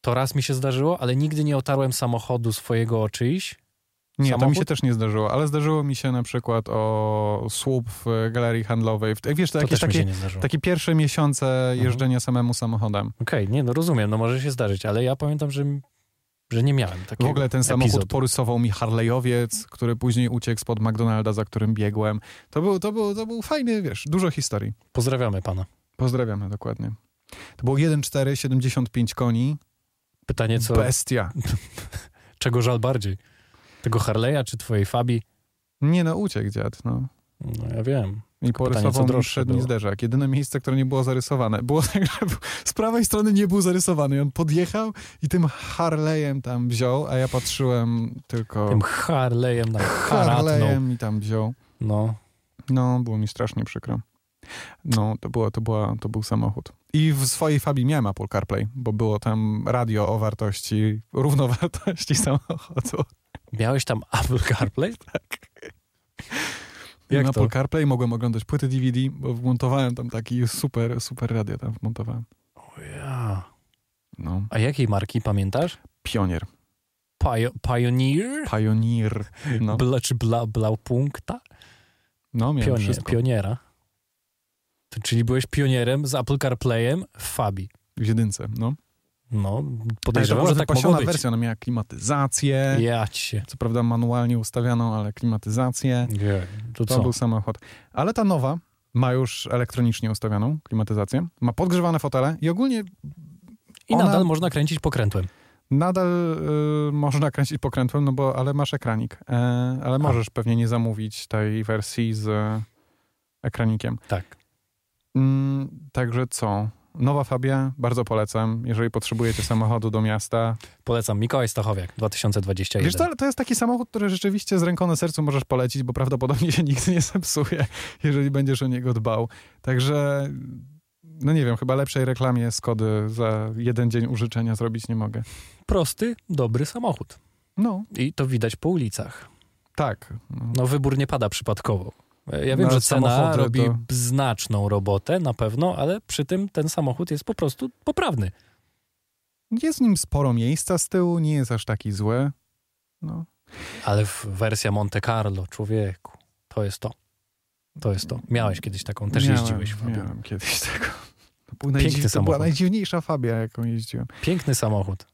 To raz mi się zdarzyło, ale nigdy nie otarłem samochodu swojego o czyjś. Nie, to mi Samochód? się też nie zdarzyło, ale zdarzyło mi się na przykład o słup w galerii handlowej. Wiesz, to To jakieś takie, takie pierwsze miesiące jeżdżenia samemu samochodem. Okej, nie, no rozumiem, no może się zdarzyć, ale ja pamiętam, że, że nie miałem W takiego ogóle ten samochód epizodu. porysował mi Harleyowiec, który później uciekł spod McDonalda, za którym biegłem. To był, to był, to był fajny, wiesz, dużo historii. Pozdrawiamy pana. Pozdrawiamy, dokładnie. To było 1.4, 75 koni. Pytanie, co, Bestia. czego żal bardziej? Tego Harley'a czy twojej Fabii? Nie no, uciekł dziad, no. No ja wiem. I co porysował mi przedni było. zderzak. Jedyne miejsce, które nie było zarysowane. Było tak, że z prawej strony nie był zarysowany. I on podjechał i tym Harley'em tam wziął, a ja patrzyłem tylko... Tym Harley'em na. Harley'em mi tam wziął. No, No, było mi strasznie przykro. No, to, było, to, była, to był samochód. I w swojej Fabii miałem Apple CarPlay, bo było tam radio o wartości, równowartości samochodu. miałeś tam Apple CarPlay? Tak. Jak? Apple CarPlay mogłem oglądać płyty DVD, bo wmontowałem tam taki super, super radio tam wmontowałem. O ja. No, A jakiej marki pamiętasz? pionier, Pio Pioneer? pioneer. No, Bla, czy bla, Blaupunkta? no miałem Pionier, wszystko. pioniera. To, czyli byłeś pionierem z Apple CarPlayem w Fabii. W jedynce, no. No, podejrzewam, że tak mogło być. wersja, ona miała klimatyzację, Ja cię. co prawda manualnie ustawianą, ale klimatyzację. Nie, to To był samochód. Ale ta nowa ma już elektronicznie ustawioną klimatyzację, ma podgrzewane fotele i ogólnie I Ona- nadal można kręcić pokrętłem. Nadal y, można kręcić pokrętłem, no bo, ale masz ekranik. E, ale możesz pewnie nie zamówić tej wersji z e, ekranikiem. Tak. Mm, także co? Nowa Fabia, bardzo polecam. Jeżeli potrzebujecie samochodu do miasta. Polecam Mikołaj Stachowiak, 2021. Wiesz, to, to jest taki samochód, który rzeczywiście z ręką na sercu możesz polecić, bo prawdopodobnie się nigdy nie zepsuje, jeżeli będziesz o niego dbał. Także, no nie wiem, chyba lepszej reklamie Skody za jeden dzień użyczenia zrobić nie mogę. Prosty, dobry samochód. No, I to widać po ulicach. tak. No wybór nie pada przypadkowo. E, Ja wiem, że cena samochody robi to- znaczną robotę na pewno, ale przy tym ten samochód jest po prostu poprawny. Jest w nim sporo miejsca z tyłu, nie jest aż taki zły. No. Ale w wersja Monte Carlo, człowieku, to jest to. To jest to. Miałeś kiedyś taką, też miałem, jeździłeś w. Miałem kiedyś tego. To, Piękny to była samochód. najdziwniejsza Fabia, jaką jeździłem. Piękny samochód.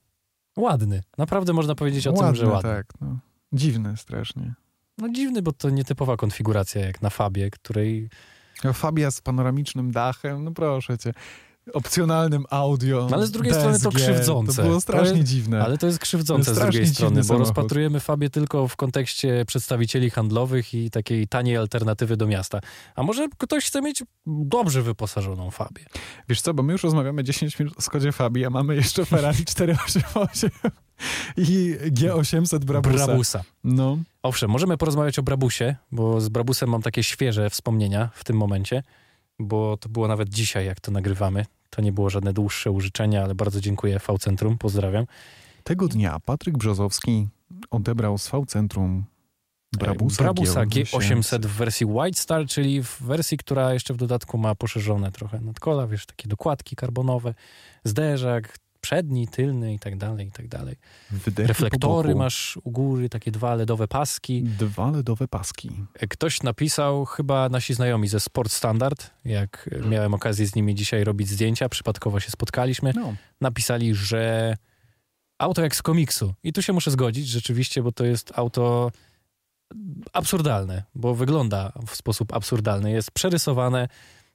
Ładny. Naprawdę można powiedzieć o tym, że ładny. tak. No. Dziwny strasznie. No dziwny, bo to nietypowa konfiguracja jak na Fabie, której Fabia z panoramicznym dachem, no proszę cię. Opcjonalnym audio. No ale z drugiej strony to krzywdzące. To było To strasznie jest- dziwne. Ale to jest krzywdzące To z drugiej strony, bo samochód. rozpatrujemy Fabię tylko w kontekście przedstawicieli handlowych i takiej taniej alternatywy do miasta. A może ktoś chce mieć dobrze wyposażoną Fabię? Wiesz co, bo my już rozmawiamy 10 minut o Skodzie Fabii, a mamy jeszcze Ferrari 488 i G800 Brabusa. Brabusa. No. Owszem, możemy porozmawiać o Brabusie, bo z Brabusem mam takie świeże wspomnienia w tym momencie, bo to było nawet dzisiaj, jak to nagrywamy. To nie było żadne dłuższe użyczenie, ale bardzo dziękuję V-Centrum, pozdrawiam. Tego dnia Patryk Brzozowski odebrał z V-Centrum Brabusa, Brabusa G800. G800 w wersji White Star, czyli w wersji, która jeszcze w dodatku ma poszerzone trochę nadkola, wiesz, takie dokładki karbonowe, zderzak, przedni, tylny i tak dalej, i tak dalej. Wydechy Reflektory masz u góry, takie dwa LEDowe paski. Dwa LEDowe paski. Ktoś napisał, chyba nasi znajomi ze Sport Standard, jak miałem okazję z nimi dzisiaj robić zdjęcia, przypadkowo się spotkaliśmy, No. napisali, że auto jak z komiksu. I tu się muszę zgodzić rzeczywiście, bo to jest auto absurdalne, bo wygląda w sposób absurdalny. Jest przerysowane,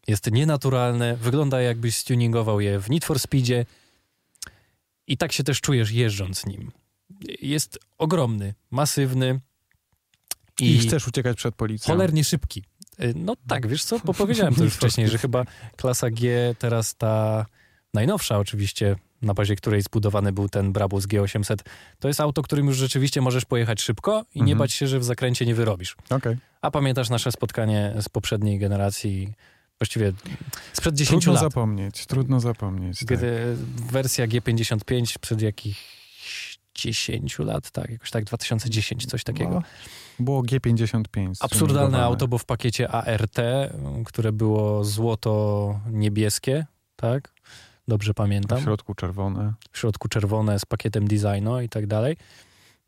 jest nienaturalne, wygląda jakbyś stuningował je w Need for Speedzie i tak się też czujesz jeżdżąc nim. Jest ogromny, masywny I, i, chcesz uciekać przed policją. cholernie szybki. Y, No tak, wiesz co, bo powiedziałem to już wcześniej, że chyba klasa G, teraz ta najnowsza oczywiście, na bazie której zbudowany był ten Brabus G800, to jest auto, którym już rzeczywiście możesz pojechać szybko i nie Mhm. bać się, że w zakręcie nie wyrobisz. Okej. A pamiętasz nasze spotkanie z poprzedniej generacji, właściwie sprzed 10 Trudno lat, zapomnieć, trudno zapomnieć. Tak. gdy wersja G55 przed jakichś 10 lat, tak, jakoś tak 2010, coś takiego. No, było G55. Absurdalne auto, bo w pakiecie ART, które było złoto-niebieskie, tak? Dobrze W pamiętam. środku czerwone. W środku czerwone z pakietem designu i tak dalej.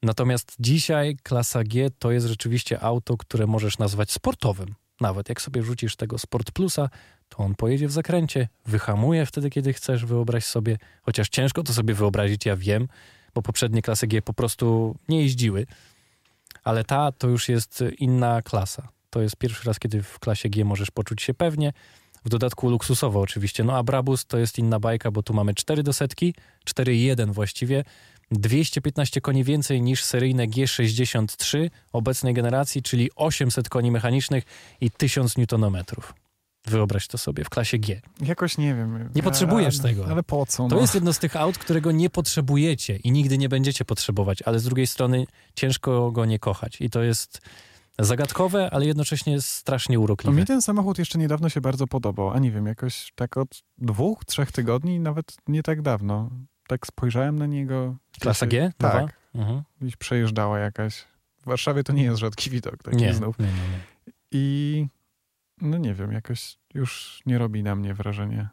Natomiast dzisiaj klasa G to jest rzeczywiście auto, które możesz nazwać sportowym. Nawet jak sobie wrzucisz tego Sport Plusa, to on pojedzie w zakręcie, wyhamuje wtedy, kiedy chcesz, wyobraź sobie. Chociaż ciężko to sobie wyobrazić, ja wiem, bo poprzednie klasy G po prostu nie jeździły. Ale ta to już jest inna klasa. To jest pierwszy raz, kiedy w klasie G możesz poczuć się pewnie. W dodatku luksusowo oczywiście. No a Brabus to jest inna bajka, bo tu mamy 4 do setki, 4,1 właściwie. 215 koni więcej niż seryjne G63 obecnej generacji, czyli 800 koni mechanicznych i 1000 Nm. Wyobraź to sobie w klasie G. Jakoś nie wiem. Nie potrzebujesz ale, tego. Ale po co? To no? jest jedno z tych aut, którego nie potrzebujecie i nigdy nie będziecie potrzebować, ale z drugiej strony ciężko go nie kochać. I to jest zagadkowe, ale jednocześnie strasznie No urokliwe. mi ten samochód jeszcze niedawno się bardzo podobał, a nie wiem, jakoś tak od dwóch, trzech tygodni, nawet nie tak dawno. Tak spojrzałem na niego. Klasa G? Tak, Mhm. gdzieś przejeżdżała jakaś. W Warszawie to nie jest rzadki widok, taki Nie, nie, znów. nie, nie. I no nie wiem, jakoś już nie robi na mnie wrażenia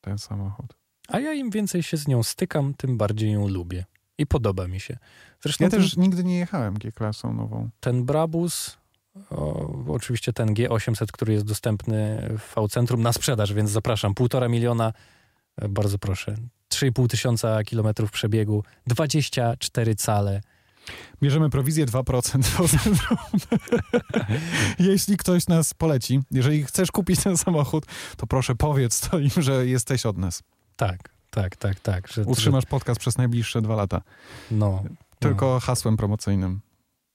ten samochód. A ja im więcej się z nią stykam, tym bardziej ją lubię. I podoba mi się. Zresztą Ja ten, też nigdy nie jechałem G-klasą nową. ten Brabus, o, oczywiście ten G800, który jest dostępny w V-Centrum na sprzedaż, więc zapraszam. Półtora miliona, e, bardzo proszę. 3,5 tysiąca kilometrów przebiegu, 24 cale. Bierzemy prowizję 2%. Jeśli ktoś nas poleci, jeżeli chcesz kupić ten samochód, to proszę powiedz to im, że jesteś od nas. Tak, tak, tak, tak. Że, Utrzymasz podcast przez najbliższe dwa lata. Że, no, Tylko hasłem promocyjnym.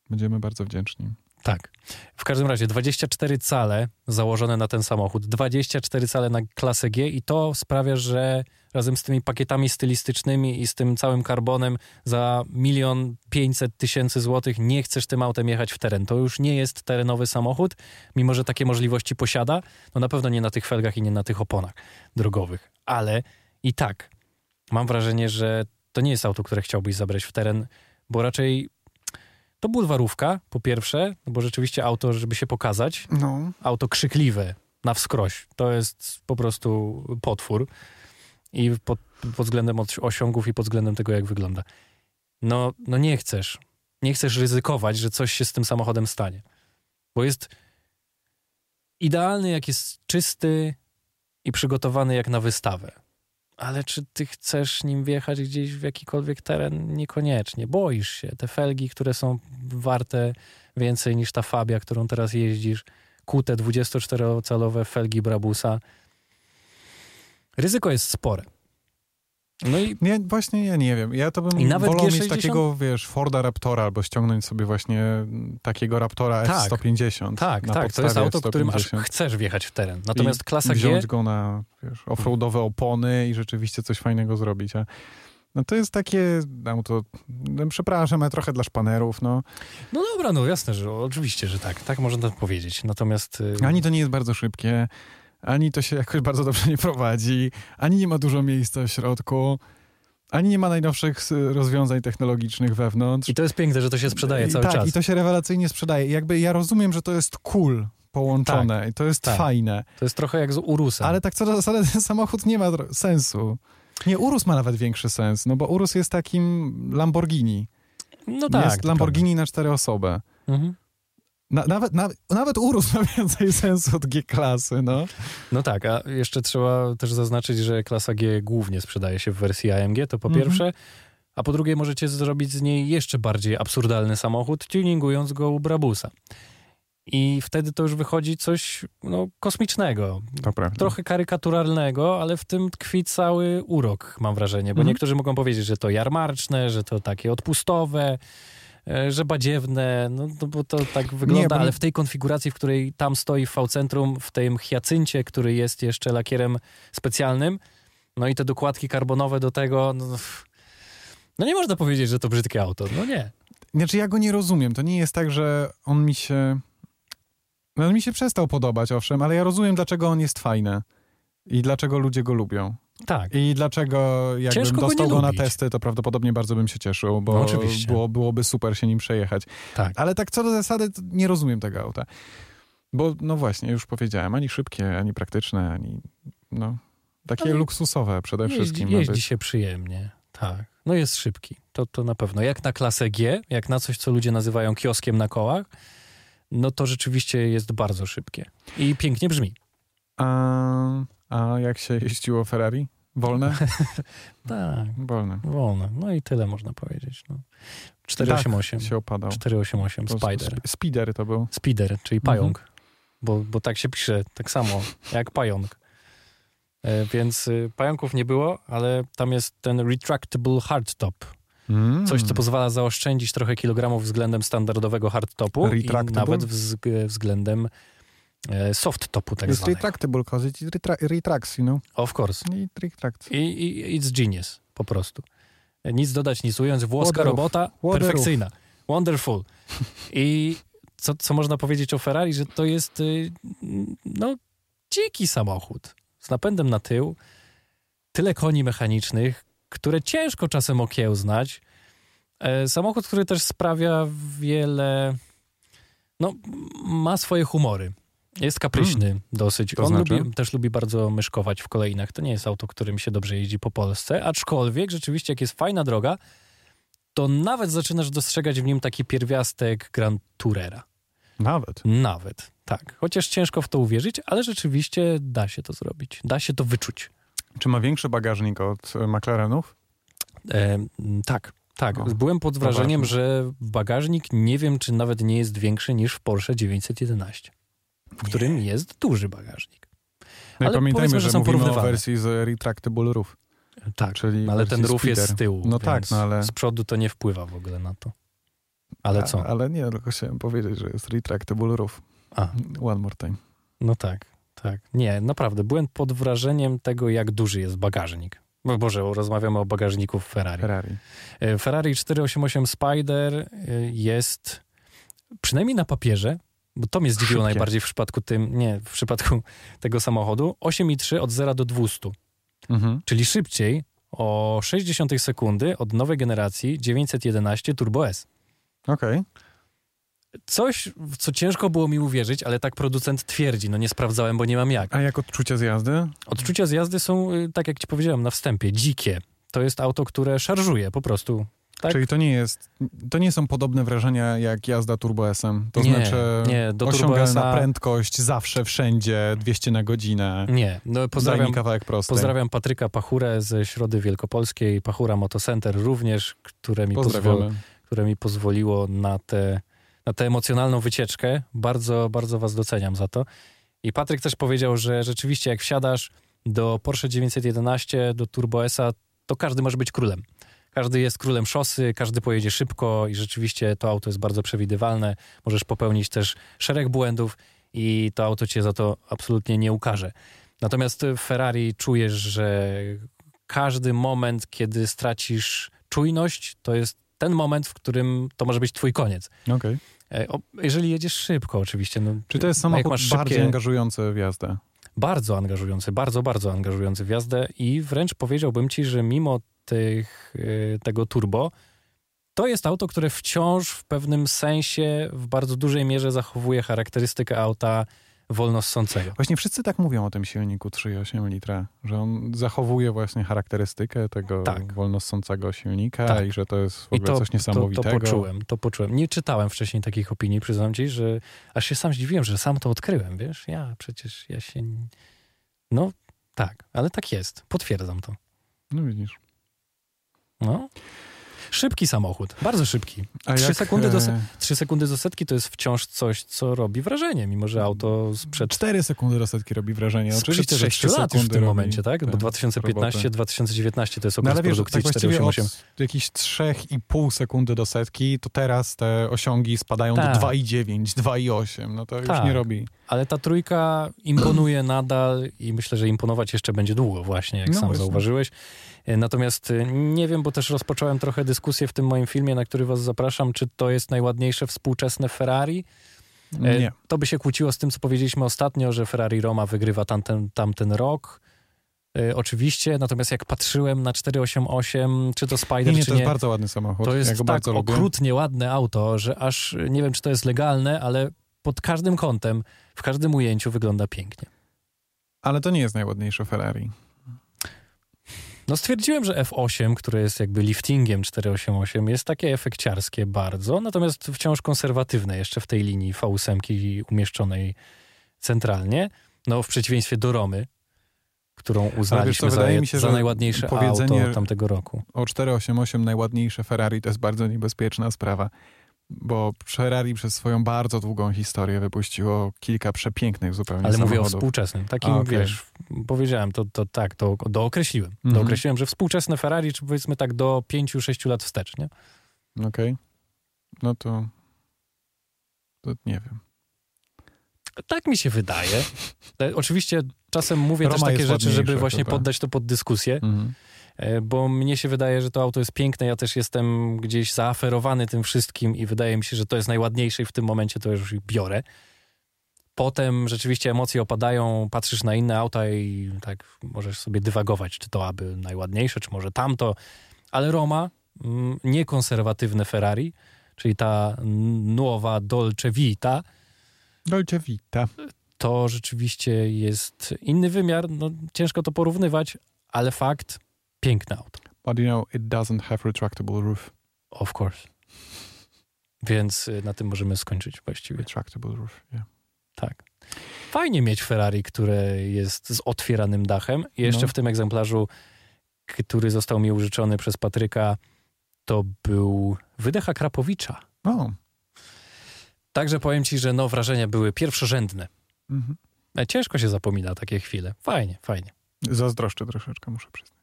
Będziemy bardzo wdzięczni. Tak. W każdym razie 24 cale założone na ten samochód, 24 cale na klasę G i to sprawia, że razem z tymi pakietami stylistycznymi i z tym całym karbonem za milion pięćset tysięcy złotych nie chcesz tym autem jechać w teren. To już nie jest terenowy samochód, mimo że takie możliwości posiada. No na pewno nie na tych felgach i nie na tych oponach drogowych. Ale i tak mam wrażenie, że to nie jest auto, które chciałbyś zabrać w teren, bo raczej to bulwarówka, po pierwsze, no bo rzeczywiście auto, żeby się pokazać, No. auto krzykliwe na wskroś. To jest po prostu potwór. I pod, pod względem osiągów i pod względem tego, jak wygląda. No, no nie chcesz. Nie chcesz ryzykować, że coś się z tym samochodem stanie. Bo jest idealny, jak jest czysty i przygotowany jak na wystawę. Ale czy ty chcesz nim wjechać gdzieś w jakikolwiek teren? Niekoniecznie. Boisz się. Te felgi, które są warte więcej niż ta Fabia, którą teraz jeździsz, kute 24-calowe felgi Brabusa. Ryzyko jest spore. No i Nie, właśnie ja nie wiem. Ja to bym I nawet wolał G60? mieć takiego, wiesz, Forda Raptora albo ściągnąć sobie właśnie takiego Raptora Tak. F-150. tak, na tak, to jest auto, którym aż F-150. chcesz wjechać w teren. Natomiast I klasa G, wziąć go na wiesz, offroadowe opony i rzeczywiście coś fajnego zrobić. A no to jest takie auto, no, przepraszam, ale trochę dla szpanerów, no. no dobra, no jasne, że oczywiście, że tak, tak można powiedzieć. Natomiast y, Ani to nie jest bardzo szybkie, ani to się jakoś bardzo dobrze nie prowadzi, ani nie ma dużo miejsca w środku, ani nie ma najnowszych s- rozwiązań technologicznych wewnątrz. i to jest piękne, że to się sprzedaje I cały tak, czas. i to się rewelacyjnie sprzedaje. Jakby ja rozumiem, że to jest cool połączone i to jest tak. fajne, To jest trochę jak z Urusem. ale tak co do zasady ten samochód nie ma sensu. Nie, Urus ma nawet większy sens, no bo Urus jest takim Lamborghini. no tak. jest Lamborghini na cztery osoby. Mhm. Na, nawet, na, nawet Urus ma więcej sensu od G-klasy, no. No tak, a jeszcze trzeba też zaznaczyć, że klasa G głównie sprzedaje się w wersji AMG, to po Mhm. pierwsze. A po drugie możecie zrobić z niej jeszcze bardziej absurdalny samochód, tuningując go u Brabusa. I wtedy to już wychodzi coś no, kosmicznego, trochę karykaturalnego, ale w tym tkwi cały urok, mam wrażenie. Bo Mhm. niektórzy mogą powiedzieć, że to jarmarczne, że to takie odpustowe, że badziewne, no, no bo to tak wygląda, bo- ale w tej konfiguracji, w której tam stoi w V-centrum, w tym hiacyncie, który jest jeszcze lakierem specjalnym, no i te dokładki karbonowe do tego, no, no nie można powiedzieć, że to brzydkie auto. No nie. Znaczy ja go nie rozumiem. To nie jest tak, że on mi się... No on mi się przestał podobać, owszem, ale ja rozumiem, dlaczego on jest fajny. I dlaczego ludzie go lubią. Tak. I dlaczego jakbym Ciężko go dostał nie go, na testy, to prawdopodobnie bardzo bym się cieszył, bo No oczywiście. było, byłoby super się nim przejechać. Tak. Ale tak co do zasady, nie rozumiem tego auta. Bo no właśnie, już powiedziałem, ani szybkie, ani praktyczne, ani no takie luksusowe przede Jeździ, wszystkim. jeździ być. się przyjemnie. Tak. No jest szybki. To, to na pewno. Jak na klasę G, jak na coś, co ludzie nazywają kioskiem na kołach, no to rzeczywiście jest bardzo szybkie. I pięknie brzmi. A, a jak się jeździło Ferrari? Wolne? Tak, Wolne. wolne. No i tyle można powiedzieć. No. 488. Się opadał. 488 To Spider. sp- Speeder to był. Speeder, czyli pająk. Bo, bo tak się pisze, tak samo, jak pająk. E, więc y, pająków nie było, ale tam jest ten retractable hardtop. Mm. Coś, co pozwala zaoszczędzić trochę kilogramów względem standardowego hardtopu i nawet wzg- względem e, softtopu tak Jest zwanego. retractable, cause it retra- retracts, you know? Of course. I retracts. I, I it's genius, po prostu. E, Nic dodać, nic ująć. Włoska robota, perfekcyjna. Wonderful. I co, co można powiedzieć o Ferrari, że to jest y, no, dziki samochód z napędem na tył, tyle koni mechanicznych, które ciężko czasem okiełznać. E, samochód, który też sprawia wiele, no, ma swoje humory. Jest kapryśny dosyć. To On znaczy? lubi, też lubi bardzo myszkować w kolejnach. To nie jest auto, którym się dobrze jeździ po Polsce, aczkolwiek rzeczywiście jak jest fajna droga, to nawet zaczynasz dostrzegać w nim taki pierwiastek Grand Tourera. Nawet. Nawet, tak. Chociaż ciężko w to uwierzyć, ale rzeczywiście da się to zrobić. Da się to wyczuć. Czy ma większy bagażnik od McLarenów? E, tak, tak. O, Byłem pod wrażeniem, że bagażnik nie wiem, czy nawet nie jest większy niż w Porsche 911, w którym jest duży bagażnik. No Ale pamiętajmy, że, że są mówimy o wersji z retractable roof. Tak, Czyli ale ten rów jest z tyłu. No tak, no ale... Z przodu to nie wpływa w ogóle na to. Ale co? A, ale nie, tylko chciałem powiedzieć, że jest retractable roof. A, One more time. no tak, tak. Nie, naprawdę, byłem pod wrażeniem tego, jak duży jest bagażnik. Bo Boże, rozmawiamy o bagażniku w Ferrari. Ferrari. E, Ferrari 488 Spider e, jest przynajmniej na papierze, bo to mnie zdziwiło Szybkie. najbardziej w przypadku tym, nie, w przypadku tego samochodu, 8,3 od 0 do 200, Mhm. czyli szybciej o 60 sekundy od nowej generacji 911 Turbo S. Okej. Coś, w co ciężko było mi uwierzyć, ale tak producent twierdzi, no nie sprawdzałem, bo nie mam jak. A jak odczucia z jazdy? Odczucia z jazdy są, y, tak jak ci powiedziałem na wstępie, dzikie. To jest auto, które szarżuje po prostu. Tak? Czyli to nie jest, to nie są podobne wrażenia jak jazda Turbo S-em. To Nie, znaczy nie, do osiągalna prędkość zawsze, wszędzie, 200 na godzinę. Nie, no Pozdrawiam. kawałek prosty. pozdrawiam Patryka Pachurę ze Środy Wielkopolskiej, Pachura Motocenter również, które mi, pozwol, Pozdrawiamy. które mi pozwoliło na tę na tę emocjonalną wycieczkę. Bardzo, bardzo was doceniam za to. I Patryk też powiedział, że rzeczywiście jak wsiadasz do Porsche 911, do Turbo S-a, to każdy może być królem. Każdy jest królem szosy, każdy pojedzie szybko i rzeczywiście to auto jest bardzo przewidywalne. Możesz popełnić też szereg błędów i to auto cię za to absolutnie nie ukaże. Natomiast w Ferrari czujesz, że każdy moment, kiedy stracisz czujność, to jest ten moment, w którym to może być twój koniec. Okej. E, jeżeli jedziesz szybko oczywiście. No, Czy to jest samochód masz bardziej szybkie- angażujący w jazdę? bardzo angażujący, bardzo, bardzo angażujący w jazdę i wręcz powiedziałbym ci, że mimo tych, y, tego turbo, to jest auto, które wciąż w pewnym sensie w bardzo dużej mierze zachowuje charakterystykę auta wolnossącego. Właśnie wszyscy tak mówią o tym silniku 3,8 litra, że on zachowuje właśnie charakterystykę tego Tak. wolnossącego silnika Tak. i że to jest w ogóle to, coś to, niesamowitego. to poczułem, to poczułem. Nie czytałem wcześniej takich opinii, przyznam ci, że aż się sam zdziwiłem, że sam to odkryłem, wiesz? Ja przecież, ja się... No, tak, ale tak jest. Potwierdzam to. No widzisz. No. Szybki samochód, bardzo szybki. A Trzy sekundy do se- e, Trzy sekundy do setki to jest wciąż coś, co robi wrażenie, mimo że auto sprzed, 4 sekundy do setki robi wrażenie. sprzed Oczywiście, że 6 3 lat już w tym momencie, tak? Bo tę 2015-2019 to jest No okres wiesz, produkcji tak właściwie 488. od jakichś 3,5 sekundy do setki, to teraz te osiągi spadają Tak. do 2,9, 2,8. No to już Tak. nie robi. Ale ta trójka imponuje nadal i myślę, że imponować jeszcze będzie długo właśnie, jak No sam właśnie. zauważyłeś. E, Natomiast e, nie wiem, bo też rozpocząłem trochę dyskusję w tym moim filmie, na który was zapraszam, czy to jest najładniejsze współczesne Ferrari. E, Nie. To by się kłóciło z tym, co powiedzieliśmy ostatnio, że Ferrari Roma wygrywa tamten, tamten rok. Oczywiście, natomiast jak patrzyłem na 488, czy to Spider, Nie, nie, czy to nie, jest bardzo ładny samochód. to jest tak bardzo lubię. okrutnie ładne auto, że aż nie wiem, czy to jest legalne, ale pod każdym kątem, w każdym ujęciu wygląda pięknie. Ale to nie jest najładniejsze Ferrari. No stwierdziłem, że F8, które jest jakby liftingiem 488, jest takie efekciarskie bardzo, natomiast wciąż konserwatywne jeszcze w tej linii V8 umieszczonej centralnie. No w przeciwieństwie do Romy, którą uznaliśmy co, za, je- się, za najładniejsze powiedzenie- auto tamtego roku. O 488 najładniejsze Ferrari to jest bardzo niebezpieczna sprawa, bo Ferrari przez swoją bardzo długą historię wypuściło kilka przepięknych zupełnie Ale mówię o samochodów. współczesnym. Takim, A, okej. wiesz, powiedziałem, to, to tak, to dookreśliłem. Mhm. Dookreśliłem, że współczesne Ferrari, czy powiedzmy tak do 5-6 lat wstecz, nie? Okej. No to... To nie wiem. Tak mi się wydaje. E, Oczywiście czasem mówię Roma też takie rzeczy, żeby właśnie poddać to pod dyskusję, Mhm. E, bo mnie się wydaje, że to auto jest piękne. Ja też jestem gdzieś zaaferowany tym wszystkim i wydaje mi się, że to jest najładniejsze i w tym momencie to już biorę. Potem rzeczywiście emocje opadają, patrzysz na inne auta i tak możesz sobie dywagować, czy to aby najładniejsze, czy może tamto. Ale Roma, mm, niekonserwatywne Ferrari, czyli ta nowa Dolce Vita, Dolce Vita. to rzeczywiście jest inny wymiar. No, ciężko to porównywać, ale fakt, piękne auto. But you know, it doesn't have retractable roof. Of course. Więc y, na tym możemy skończyć właściwie. Retractable roof, yeah. Tak. Fajnie mieć Ferrari, które jest z otwieranym dachem. I jeszcze No. w tym egzemplarzu, który został mi użyczony przez Patryka, to był wydech Krapowicza. O. Także powiem ci, że no, wrażenia były pierwszorzędne. Mhm. E, Ciężko się zapomina takie chwile. Fajnie, fajnie. Zazdroszczę troszeczkę, muszę przyznać.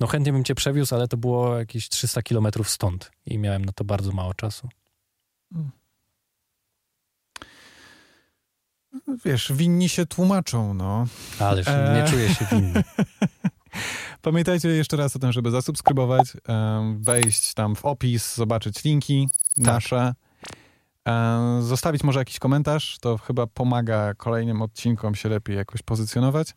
No chętnie bym cię przewiózł, ale to było jakieś 300 kilometrów stąd i miałem na to bardzo mało czasu. Wiesz, winni się tłumaczą, no. Ależ Eee. nie czuję się winny. Pamiętajcie jeszcze raz o tym, żeby zasubskrybować, wejść tam w opis, zobaczyć linki nasze, em, zostawić może jakiś komentarz, to chyba pomaga kolejnym odcinkom się lepiej jakoś pozycjonować.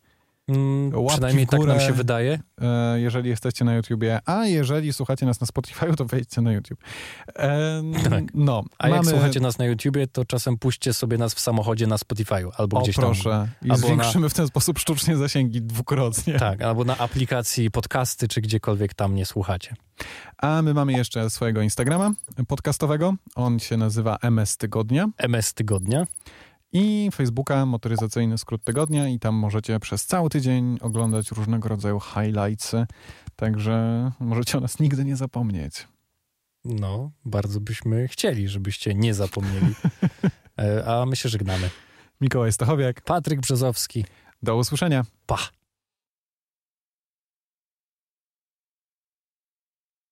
Mm, Łapki przynajmniej w tak nam górę. się wydaje. E, jeżeli jesteście na YouTubie, a jeżeli słuchacie nas na Spotify, to wejdźcie na YouTube. Tak. No, A jak mamy... słuchacie nas na YouTubie, to czasem puśćcie sobie nas w samochodzie na Spotify'u albo O gdzieś tam. proszę, i albo zwiększymy w ten sposób sztucznie zasięgi dwukrotnie. Tak, albo na aplikacji podcasty, czy gdziekolwiek tam nie słuchacie. A my mamy jeszcze swojego Instagrama podcastowego, on się nazywa MS Tygodnia. MS Tygodnia. I Facebooka Motoryzacyjny Skrót Tygodnia i tam możecie przez cały tydzień oglądać różnego rodzaju highlightsy, także możecie o nas nigdy nie zapomnieć. No, bardzo byśmy chcieli, żebyście nie zapomnieli. E, A my się żegnamy. Mikołaj Stachowiak, Patryk Brzozowski. do usłyszenia. Pa!